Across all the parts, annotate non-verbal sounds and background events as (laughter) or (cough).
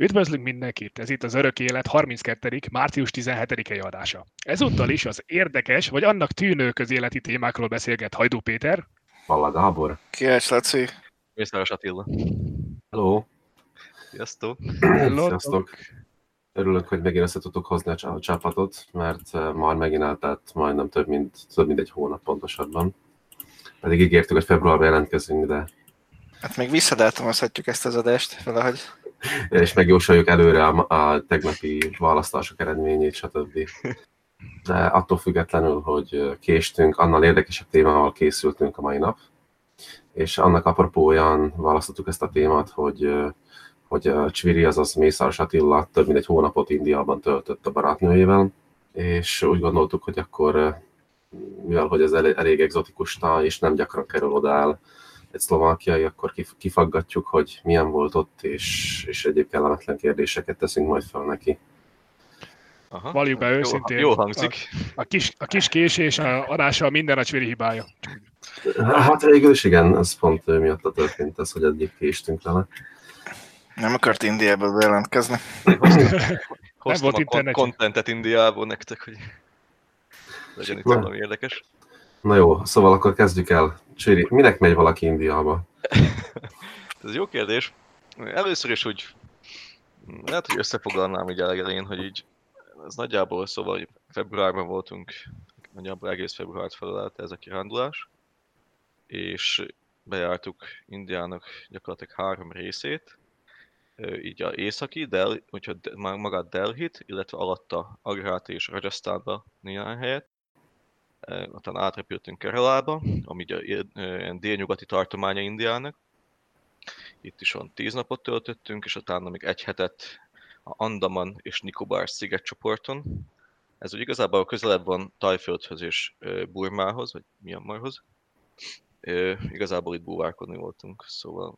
Üdvözlünk mindenkit! Ez itt az Örök Élet 32. március 17-i adása. Ezúttal is az érdekes, vagy annak tűnő közéleti témákról beszélget Hajdú Péter. Valla Gábor. Kirács Laci. Mészáros Attila. Hello. Sziasztok. Sziasztok. Örülök, hogy megint össze tudtuk hozni a csapatot, mert eh, már megint eltelt majdnem több mint, több mint egy hónap pontosabban. Pedig ígértük, hogy februárban jelentkezünk, de... Hát még visszadátumozhatjuk ezt az adást valahogy. (laughs) És megjósoljuk előre a, a tegnapi választások eredményét, stb. De attól függetlenül, hogy késtünk, annál érdekesebb témával készültünk a mai nap. És annak apropóján választottuk ezt a témát, hogy hogy Csviri, azaz Mészáros Attila több mint egy hónapot Indiában töltött a barátnőjével, és úgy gondoltuk, hogy akkor, mivel hogy ez elég egzotikus és nem gyakran kerül oda el egy szlovákiai, akkor kifaggatjuk, hogy milyen volt ott, és, és egyéb kellemetlen kérdéseket teszünk majd fel neki. Aha. Valljuk be őszintén. Jó hangzik. A, a, kis, a kis késés a adása minden a Csviri hibája. Hát végül is igen, ez pont miatt a történt ez, hogy eddig késtünk vele. Nem akart Indiába bejelentkezni. Nem volt internet. kontentet Indiából nektek, hogy legyen itt valami érdekes. Na jó, szóval akkor kezdjük el. Csiri, minek megy valaki Indiába? (laughs) Ez jó kérdés. Először is úgy, lehet, hogy összefoglalnám így elején, hogy így ez nagyjából szóval februárban voltunk, nagyjából egész februárt felelelt ez a kirándulás, és bejártuk Indiának gyakorlatilag három részét, így a északi, Del, hogyha magát Delhit, illetve alatta Agrát és Rajasztánba néhány helyet. Aztán átrepültünk Kerala-ba, ami a ilyen délnyugati tartománya Indiának. Itt is van tíz napot töltöttünk, és utána még egy hetet a Andaman és Nikobar szigetcsoporton. Ez úgy igazából közelebb van Tajföldhöz és Burmához, vagy Myanmarhoz. Igazából itt búvárkodni voltunk, szóval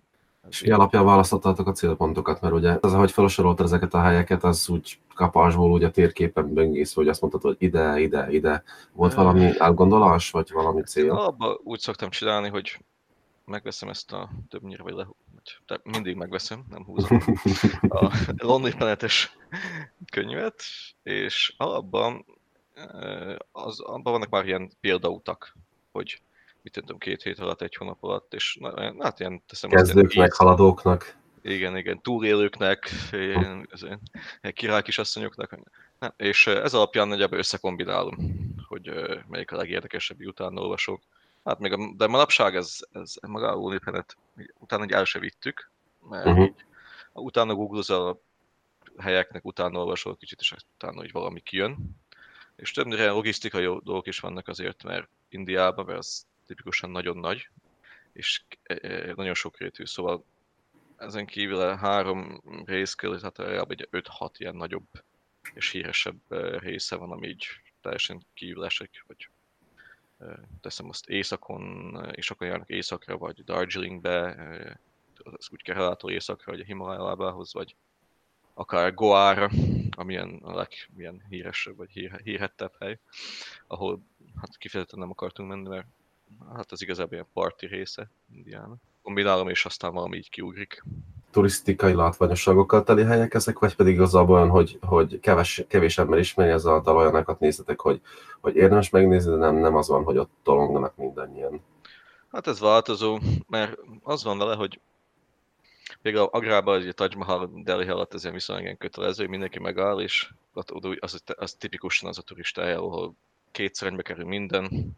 és mi alapján választottátok a célpontokat, mert ugye az, ahogy felsoroltad ezeket a helyeket, az úgy kapásból ugye a térképen böngész, hogy azt mondtad, hogy ide, ide, ide. Volt valami elgondolás, vagy valami cél? Abba úgy szoktam csinálni, hogy megveszem ezt a többnyire, vagy, le, vagy mindig megveszem, nem húzom, a (laughs) Lonely Planet-es könyvet, és alapban az, abban vannak már ilyen példautak, hogy mit tudom, két hét alatt, egy hónap alatt, és na, hát ilyen teszem... Kezdőknek, haladóknak. Igen, igen, túlélőknek, király kisasszonyoknak. És ez alapján nagyjából összekombinálom, hogy melyik a legérdekesebb, utána olvasok. Hát még a, de manapság ez, ez maga a Unipenet, utána egy el se vittük, mert uh-huh. így, utána googlozol a helyeknek, utána olvasol kicsit, és utána hogy valami kijön. És többnyire logisztikai dolgok is vannak azért, mert Indiában, mert az tipikusan nagyon nagy, és e, e, nagyon sokrétű, szóval ezen kívül a három rész között, hát legalább egy 5-6 ilyen nagyobb és híresebb e, része van, ami így teljesen kívül esik, vagy teszem azt északon, és akkor járnak északra, vagy Darjeelingbe, az úgy Keralától északra, vagy a Himalájábához, vagy akár Goára, amilyen a legmilyen híresebb, vagy hír, hírhettebb hely, ahol hát kifejezetten nem akartunk menni, mert hát az igazából ilyen parti része Indiának. Kombinálom, és aztán valami így kiugrik. Turisztikai látványosságokkal teli helyek ezek, vagy pedig igazából olyan, hogy, hogy keves, kevés ember ismeri, ezáltal olyanokat nézzetek, hogy, hogy érdemes megnézni, de nem, nem az van, hogy ott tolonganak mindannyian. Hát ez változó, mert az van vele, hogy Például Agrában a Taj Mahal Delhi alatt ez viszonylag kötelező, hogy mindenki megáll, és az, az, az tipikusan az a turista hely, ahol kétszer kerül minden,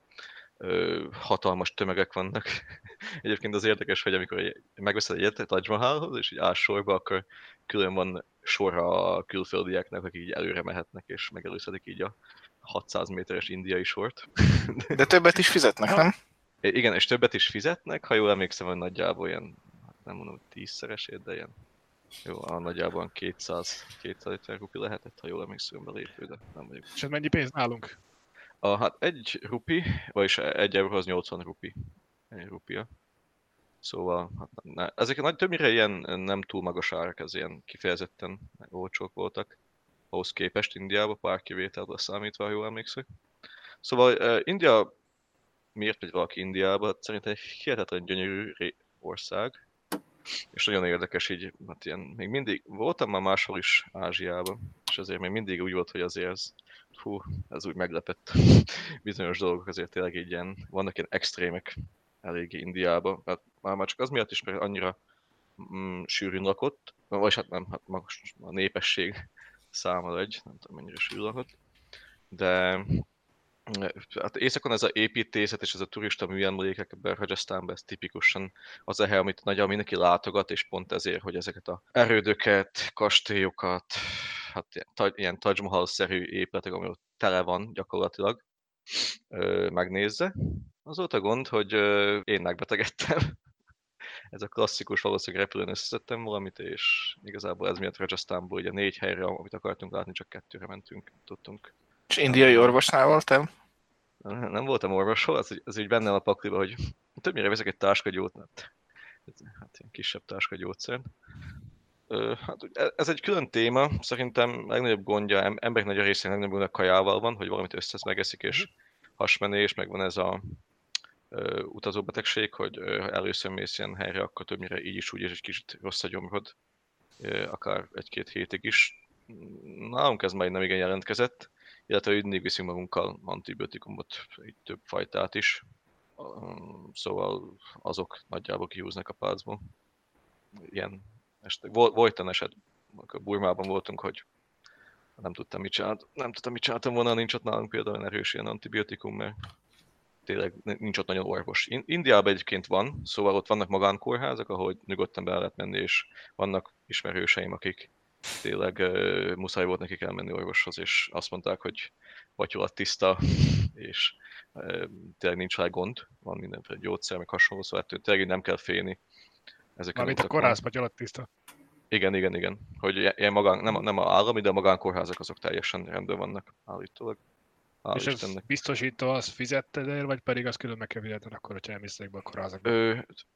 hatalmas tömegek vannak. (laughs) Egyébként az érdekes, hogy amikor megveszed egy a Taj Mahalhoz, és így áll sorba, akkor külön van sorra a külföldieknek, akik így előre mehetnek, és megelőzhetik így a 600 méteres indiai sort. (laughs) De többet is fizetnek, nem? Igen, és többet is fizetnek, ha jól emlékszem, hogy nagyjából ilyen, hát nem mondom, tízszeresét, de ilyen jó, a nagyjából 200, 200 rupi lehetett, ha jól emlékszem belépő, de nem vagyok. És ez mennyi pénz nálunk? A, hát egy rupi, vagyis egy euró az 80 rupi. Egy rupia. Szóval, hát ne, ezek nagy, többnyire ilyen nem túl magas árak, ez ilyen kifejezetten olcsók voltak. Ahhoz képest Indiába, pár kivételből számítva, ha jól emlékszek. Szóval uh, India, miért megy valaki Indiába? Hát szerintem egy hihetetlen gyönyörű ország. és nagyon érdekes így, hát ilyen, még mindig, voltam már máshol is Ázsiában, és azért még mindig úgy volt, hogy azért ez, hú, ez úgy meglepett. (laughs) Bizonyos dolgok azért tényleg így ilyen, vannak ilyen extrémek eléggé Indiában, hát már, már csak az miatt is, mert annyira mm, sűrűn lakott, vagy hát nem, hát most a népesség száma egy, nem tudom mennyire sűrűn lakott, de Hát északon ez a építészet és ez a turista műemlékek ebben Rajasztánban, ez tipikusan az a hely, amit nagyon mindenki látogat, és pont ezért, hogy ezeket a erődöket, kastélyokat, hát ilyen, Taj Mahal-szerű épületek, ami ott tele van gyakorlatilag, megnézze. Az volt a gond, hogy én megbetegedtem. (laughs) ez a klasszikus, valószínűleg repülőn összeszedtem valamit, és igazából ez miatt Rajasztánból ugye négy helyre, amit akartunk látni, csak kettőre mentünk, tudtunk és indiai orvosnál voltam? Nem voltam orvoshol, az, az így bennem a pakliba, hogy többnyire veszek egy táskagyót, hát ilyen kisebb táskagyógyszert. Hát, e, ez egy külön téma, szerintem legnagyobb gondja, emberek nagy a részén legnagyobb gondja kajával van, hogy valamit összesz megeszik, és hasmenés, meg van ez a utazóbetegség, hogy ö, először mész ilyen helyre, akkor többnyire így is úgy, és egy kicsit rossz a gyomrod, akár egy-két hétig is. Nálunk ez már nem igen jelentkezett, illetve mindig viszünk magunkkal antibiotikumot, egy több fajtát is, szóval azok nagyjából kihúznak a pálcból. Ilyen este. Volt, volt olyan eset, amikor Burmában voltunk, hogy nem tudtam, mit csinált, nem tudtam, mit csináltam volna, nincs ott nálunk például erős ilyen antibiotikum, mert tényleg nincs ott nagyon orvos. Indiában egyébként van, szóval ott vannak magánkórházak, ahol nyugodtan be lehet menni, és vannak ismerőseim, akik tényleg uh, muszáj volt nekik elmenni orvoshoz, és azt mondták, hogy patyolat tiszta, és uh, tényleg nincs rá gond, van mindenféle gyógyszer, meg hasonló, szóval ettől tényleg nem kell félni. Ezeken Mármint a kórház patyolat tiszta. Igen, igen, igen. Hogy ilyen magán, nem, nem a állami, de a magánkórházak azok teljesen rendben vannak állítólag. Hál és Istennek. ez biztosító, az fizetted el, vagy pedig az külön meg kell fizetni akkor, hogyha elmész be a kórházakba?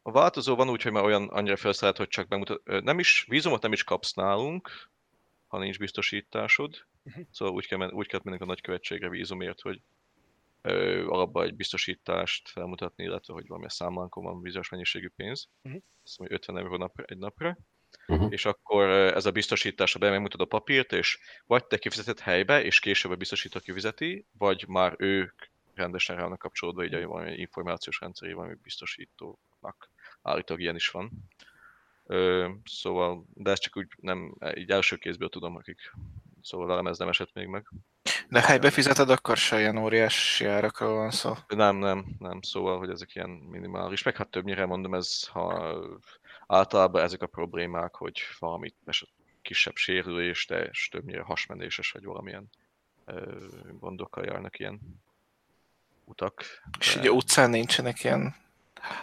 A változó van úgy, hogy már olyan annyira felszállt, hogy csak bemutat. Nem is, vízumot nem is kapsz nálunk, ha nincs biztosításod. Uh-huh. Szóval úgy kell, úgy kell mennünk a nagykövetségre vízumért, hogy alapban egy biztosítást felmutatni, illetve hogy valami a számlánkon van bizonyos mennyiségű pénz. Uh-huh. Azt mondja, 50 euró nap, egy napra uh-huh. és akkor ez a biztosításra be megmutat a papírt, és vagy te kifizetett helybe, és később a biztosító kifizeti, vagy már ők rendesen rá vannak kapcsolódva így a valami információs rendszeré, valami biztosítónak. Állítólag ilyen is van. Ö, szóval, de ez csak úgy nem, így első kézből tudom, akik szóval velem ez nem esett még meg. De helybe fizeted, akkor se ilyen óriási árakról van szó? Nem, nem, nem, szóval, hogy ezek ilyen minimális, meg hát többnyire mondom, ez ha általában ezek a problémák, hogy valami kisebb sérülés, de többnyire hasmenéses, vagy valamilyen ö, gondokkal járnak ilyen utak. De... És ugye utcán nincsenek ilyen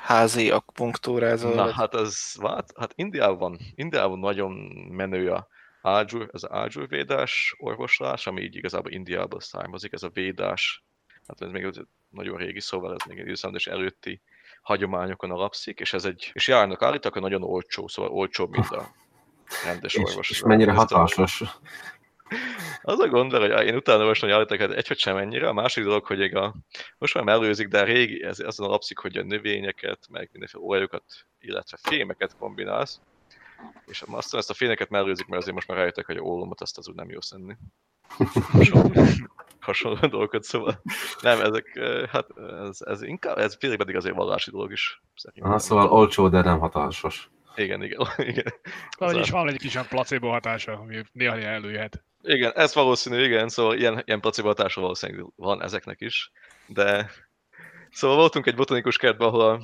házi akupunktúrázó? Na, hát ez, hát, hát Indiában Indiában nagyon menő a Ágyur, az védás orvoslás, ami így igazából Indiából származik, ez a védás, hát ez még nagyon régi szóval, ez még és előtti hagyományokon alapszik, és ez egy, és járnak állítak, hogy nagyon olcsó, szóval olcsóbb, mint a rendes orvos. (laughs) És, és mennyire hatásos. (laughs) Az a gond, hogy én utána most hogy állítok, hogy egy sem ennyire, a másik dolog, hogy a, most már mellőzik, de a régi, ez azon alapszik, hogy a növényeket, meg mindenféle olajokat, illetve fémeket kombinálsz, és aztán ezt a fényeket mellőzik, mert azért most már rájöttek, hogy a ólomot azt az úgy nem jó szenni. (laughs) Hasonló, hasonló dolgokat, szóval nem, ezek, hát ez, ez inkább, ez pedig azért vallási dolog is. Szerintem. Aha, szóval olcsó, de nem hatásos. Igen, igen, (laughs) igen. Vagyis van egy kis placebo hatása, ami néha előjöhet. Igen, ez valószínű, igen, szóval ilyen, ilyen placebo hatása valószínűleg van ezeknek is, de Szóval voltunk egy botanikus kertben, ahol a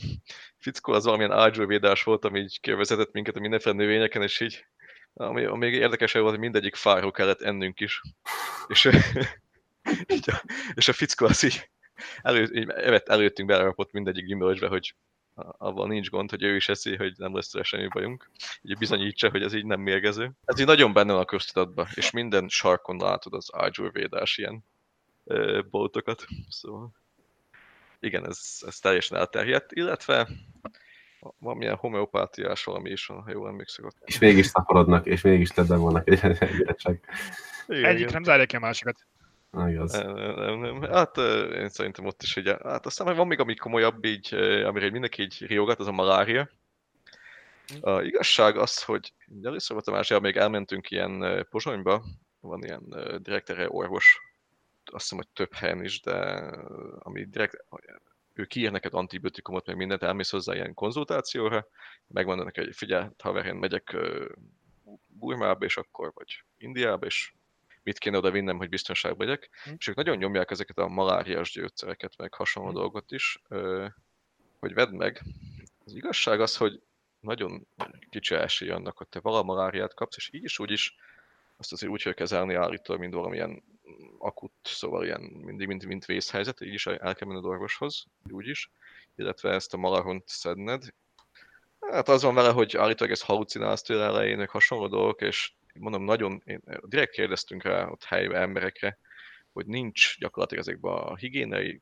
fickó az valamilyen ágyúvédás volt, ami így kérdezetett minket a mindenféle növényeken, és így ami, ami még érdekesebb volt, hogy mindegyik fáról kellett ennünk is. És, (laughs) a, és a fickó az így, elő, így evett előttünk belerapott mindegyik gyümölcsbe, hogy abban nincs gond, hogy ő is eszi, hogy nem lesz tőle semmi bajunk. Így bizonyítsa, hogy ez így nem mérgező. Ez így nagyon benne van a köztudatban, és minden sarkon látod az ágyúrvédás ilyen boltokat. Szóval igen, ez, ez teljesen elterjedt, illetve valamilyen homeopátiás valami is van, ha jól emlékszek ott. És mégis szaporodnak, és mégis többen vannak egy csak. Egyik nem zárja ki a másikat. igaz. Nem, nem, nem. Hát én szerintem ott is ugye, hát aztán van még ami komolyabb így, amire mindenki így riogat, az a malária. A igazság az, hogy először volt a másik, még elmentünk ilyen Pozsonyba, van ilyen ö, direkt erre orvos, azt hiszem, hogy több helyen is, de ami direkt, ő kiír neked antibiotikumot, meg mindent, elmész hozzá ilyen konzultációra, megmondod neki, hogy figyelj, haver, én megyek Burmába, és akkor, vagy Indiába, és mit kéne oda vinnem, hogy biztonságban legyek, Hm. és ők nagyon nyomják ezeket a maláriás gyógyszereket, meg hasonló Hm. dolgot is, hogy vedd meg. Az igazság az, hogy nagyon kicsi esély annak, hogy te vala maláriát kapsz, és így is úgy is azt azért úgy kell kezelni állítólag, mint valamilyen akut, szóval ilyen mindig, mint, mint vészhelyzet, így is el kell menned orvoshoz, úgy is, illetve ezt a malahont szedned. Hát az van vele, hogy állítólag ez halucinálsz tőle elején, meg hasonló dolgok, és mondom, nagyon, én direkt kérdeztünk rá ott helyi emberekre, hogy nincs gyakorlatilag ezekben a higiénei,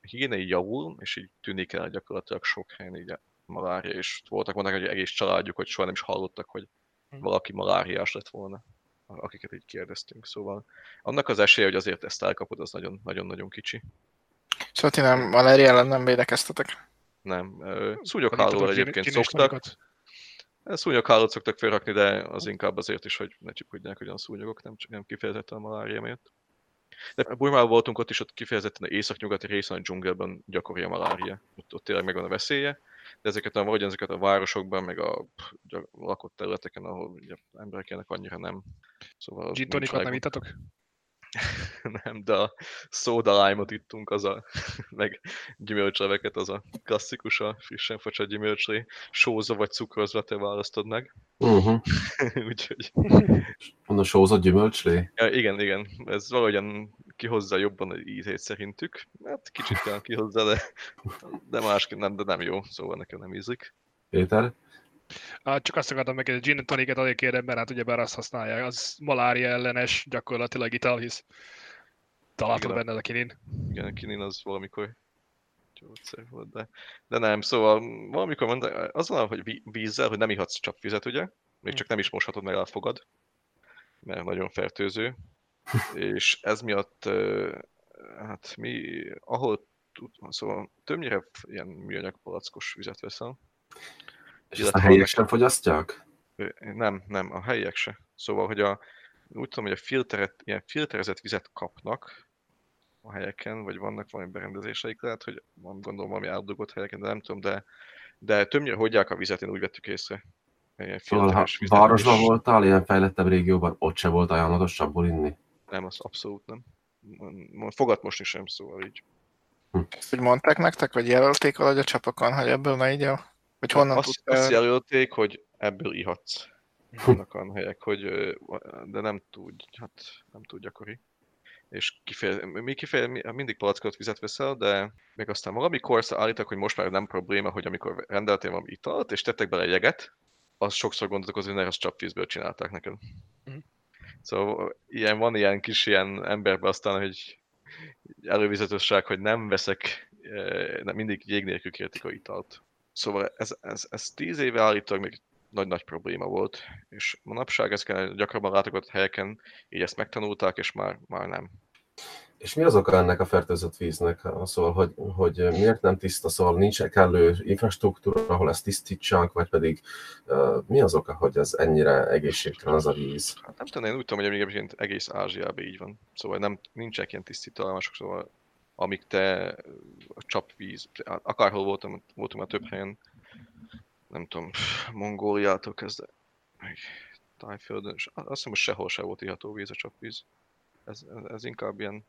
higiénei javul, és így tűnik el gyakorlatilag sok helyen így malária, és voltak mondták, hogy egész családjuk, hogy soha nem is hallottak, hogy Hm. valaki maláriás lett volna, akiket így kérdeztünk. Szóval annak az esélye, hogy azért ezt elkapod, az nagyon- nagyon-nagyon kicsi. Szóval ti nem malária ellen nem védekeztetek? Nem. Szúnyoghálóval kín- egyébként kínés szoktak. tanikat? Szúnyoghálót szoktak felrakni, de az inkább azért is, hogy ne csipudják, hogy a szúnyogok, nem, csak nem kifejezetten a malária miatt. De Burmában voltunk ott is, ott kifejezetten a északnyugati részen a dzsungelben gyakori a malária. Ott, ott tényleg megvan a veszélye, de ezeket a, vagy ezeket a városokban, meg a gyak- lakott területeken, ahol ugye emberek élnek, annyira nem. Szóval Gin tonicot nem ittatok? (laughs) nem, de a soda lime-ot ittunk, az a, (laughs) meg gyümölcsleveket, az a klasszikus, a frissen facsart gyümölcslé, sózva vagy cukrozva, te választod meg. Uh-huh. (laughs) Úgyhogy, Mondom, sózott gyümölcslé? ja, igen, igen, ez valahogyan kihozza jobban az ízét szerintük. Hát kicsit kell kihozza, de, de másképp nem, de nem jó, szóval nekem nem ízik. Péter? Csak azt akartam meg, hogy a gin tonicet azért kérem, mert hát ugyebár azt használják, az malária ellenes gyakorlatilag ital, hisz találtam benne a kinin. Igen, a kinin az valamikor gyógyszer volt, de, de nem, szóval valamikor mondta, az van, hogy ví- vízzel, hogy nem ihatsz csapvizet, ugye? Még csak nem is moshatod meg, elfogad, mert nagyon fertőző. (laughs) És ez miatt, hát mi, ahol szóval többnyire ilyen műanyag palackos vizet veszel. És ezt a helyiek sem fogyasztják? Nem, nem, a helyiek se. Szóval, hogy a, úgy tudom, hogy a filteret, ilyen filterezett vizet kapnak a helyeken, vagy vannak valami berendezéseik, lehet, hogy van gondolom valami átdugott helyeken, de nem tudom, de, de többnyire hagyják a vizet, én úgy vettük észre. Ilyen Szóval, filteres vizet, városban és voltál, ilyen fejlettebb régióban, ott se volt ajánlatos abból inni? Nem, az abszolút nem. Fogat mosni sem, szóval így. Ezt úgy mondták nektek, vagy jelölték valahogy a csapakon, hogy ebből ne igyál? Vagy honnan azt, tudtál? azt jelölték, hogy ebből ihatsz. Vannak olyan helyek, hogy, de nem tud, hát nem tud gyakori. És kifeje, mi kifeje, mi- mindig palackot vizet veszel, de még aztán valamikor állítak, hogy most már nem probléma, hogy amikor rendeltél valami italt, és tettek bele jeget, az sokszor gondoltok, hogy ne azt csapvízből csinálták neked. Mhm. Szóval ilyen, van ilyen kis ilyen emberben aztán, hogy elővizetősság, hogy nem veszek, nem, mindig jég nélkül kértik a italt. Szóval ez, ez, ez tíz éve állítólag még nagy-nagy probléma volt, és manapság ezeken gyakrabban látogatott helyeken így ezt megtanulták, és már, már nem. És mi az oka ennek a fertőzött víznek? Szóval, hogy, hogy miért nem tiszta, szóval nincs kellő infrastruktúra, ahol ezt tisztítsák, vagy pedig uh, mi az oka, hogy ez ennyire egészségtelen az a víz? Hát nem tudom, én úgy tudom, hogy egyébként egész Ázsiában így van. Szóval nem, nincsenek ilyen tisztítalmások, szóval amíg te a csapvíz, akárhol voltam, voltunk már több helyen, nem tudom, Mongóliától kezdve, Tájföldön, és azt hiszem, hogy sehol se volt iható víz a csapvíz. Ez, ez, ez inkább ilyen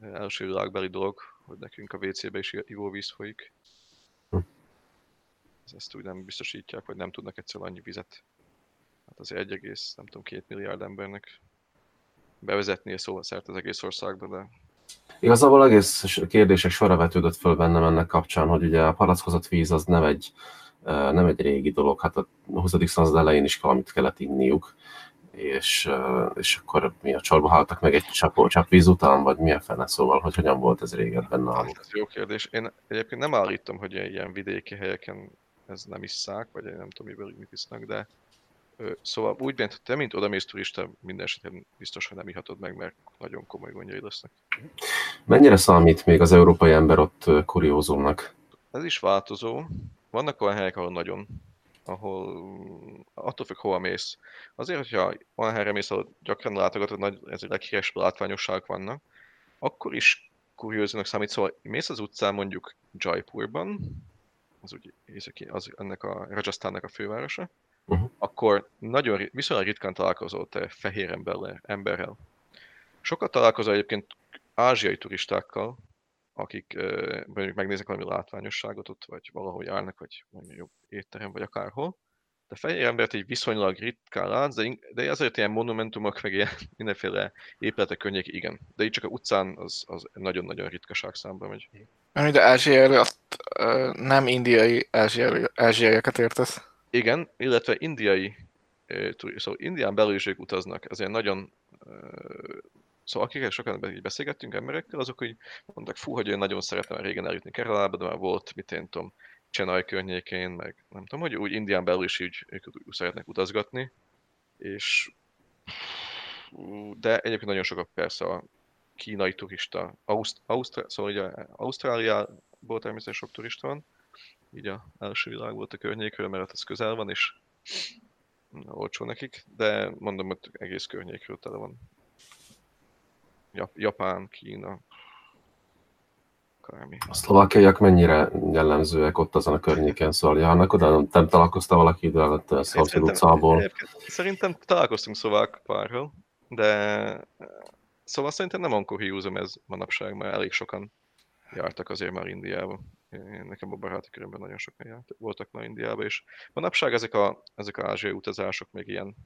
első világbeli dolog, hogy nekünk a WC-be is ivóvíz folyik. Hm. Ez- Ezt úgy nem biztosítják, hogy nem tudnak egyszer annyi vizet. Hát azért egy egész, nem tudom, két milliárd embernek bevezetni szóval szert az egész országba, de Igazából egész kérdések sorra vetődött föl bennem ennek kapcsán, hogy ugye a palackozott víz az nem egy, nem egy régi dolog, hát a 20. század elején is valamit kellett inniuk, és, és akkor mi a csalba haltak meg egy csapó csapvíz után, vagy mi a fene, szóval, hogy hogyan volt ez régebben náluk. Hát ez jó kérdés. Én egyébként nem állítom, hogy ilyen vidéki helyeken ez nem isszák, vagy én nem tudom, miből mit isznak, de szóval úgy bent, hogy te, mint odamész turista, minden esetben biztos, hogy nem ihatod meg, mert nagyon komoly gondjai lesznek. Mennyire számít még az európai ember ott kuriózumnak? Ez is változó. Vannak olyan helyek, ahol nagyon. ahol mm, attól függ, hova mész. Azért, hogyha olyan helyre mész, ahol gyakran látogatod, nagy, ezek híres látványosságok vannak, akkor is kuriózónak számít. Szóval mész az utcán mondjuk Jaipurban, az úgy északi, az ennek a Rajasthannak a fővárosa, Uh-huh. akkor nagyon viszonylag ritkán találkozol te fehér emberrel, emberrel. Sokat találkozol egyébként ázsiai turistákkal, akik ö, mondjuk megnéznek valami látványosságot ott, vagy valahol járnak, vagy valami jobb étterem, vagy akárhol. De fehér embert így viszonylag ritkán látsz, de, de azért ilyen monumentumok, meg ilyen (laughs) mindenféle épületek környék, igen. De így csak a utcán az, az nagyon-nagyon ritkaság számba megy. Mert ide ázsiai ö, nem indiai ázsiai, ázsiaiakat értesz. Igen, illetve indiai, szóval Indián belül is ők utaznak, ezért nagyon, szóval akikkel sokan így beszélgettünk emberekkel, azok úgy mondták, fú, hogy én nagyon szeretem régen eljutni Keralába, de már volt, mit én tudom, Chennai környékén, meg nem tudom, hogy úgy Indián belül is így ők úgy szeretnek utazgatni, és de egyébként nagyon sokat persze a kínai turista, Auszt- Ausztrá- szóval ugye Ausztráliából természetesen sok turista van, így a első világ volt a környékről, mert ez közel van, és olcsó nekik, de mondom, hogy egész környékről tele van. Jap- Japán, Kína, akármi. A szlovákiaiak mennyire jellemzőek ott azon a környéken, szóval járnak oda? Nem találkoztál valaki ide előtt a szomszéd Szerintem- utcából? Szerintem találkoztunk szlovák párral, de szóval szerintem nem hiúzom ez manapság, mert elég sokan jártak azért már Indiába. Én- Nekem a baráti körömben nagyon sokan járt, voltak már Indiába, és manapság ezek a, ezek a ázsiai utazások még ilyen,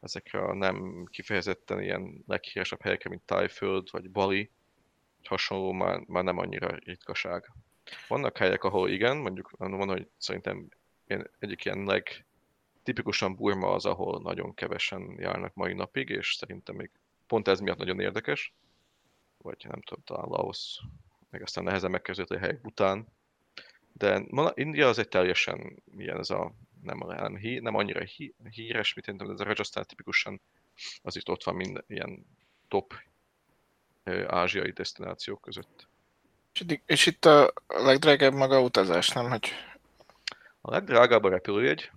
ezekre a nem kifejezetten ilyen leghíresebb helyekre, mint Tájföld vagy Bali, hasonló már, már nem annyira ritkaság. Vannak helyek, ahol igen, mondjuk van, hogy szerintem ilyen, egyik ilyen leg, tipikusan Burma az, ahol nagyon kevesen járnak mai napig, és szerintem még pont ez miatt nagyon érdekes, vagy nem tudom, talán Laos, meg aztán nehezen megkezdődő helyek után. De India az egy teljesen ilyen ez a nem, nem, nem annyira hí, híres, mint én tudom, ez a Rajasthan tipikusan az itt ott van minden ilyen top ázsiai destinációk között. És, itt- és itt a legdrágább maga a utazás, nem? Hogy A legdrágább a repülőjegy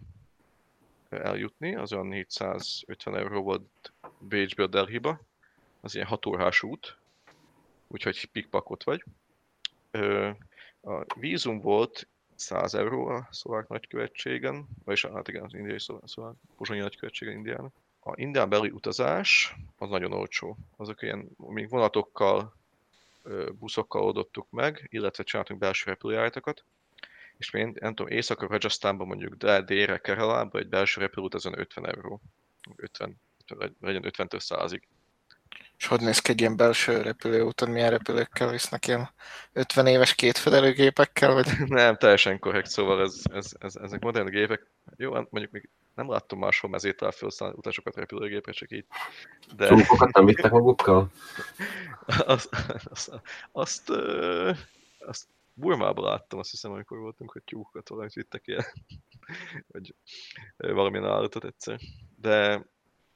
eljutni, az olyan 450 euró volt Bécsből Delhiba, az ilyen 6 órás út, úgyhogy pikpakot vagy. A vízum volt 100 euró a szlovák nagykövetségen, vagyis hát igen, az indiai szlovák, szlovák pozsonyi nagykövetségen Indiának. A indián belüli utazás az nagyon olcsó. Azok ilyen, még vonatokkal, buszokkal oldottuk meg, illetve csináltunk belső repülőjáratokat, és még nem tudom, északra Rajasthanban mondjuk, de délre Keralába egy belső repülőút azon 50 euró. 50, 50 legyen 50-től 100-ig. És hogy néz ki egy ilyen belső repülőúton, milyen repülőkkel visznek ilyen 50 éves kétfedelőgépekkel, vagy (laughs) Nem, teljesen korrekt, szóval ez, ez, ez, ezek modern gépek. Jó, hát mondjuk még nem láttam máshol mezétel felszállni utasokat repülőgépre, csak így. De Csókokat nem vittek magukkal? (laughs) azt, azt, azt, azt Burmában láttam, azt hiszem, amikor voltunk, hogy tyúkokat valamit vittek ilyen, vagy valamilyen állatot egyszer. De,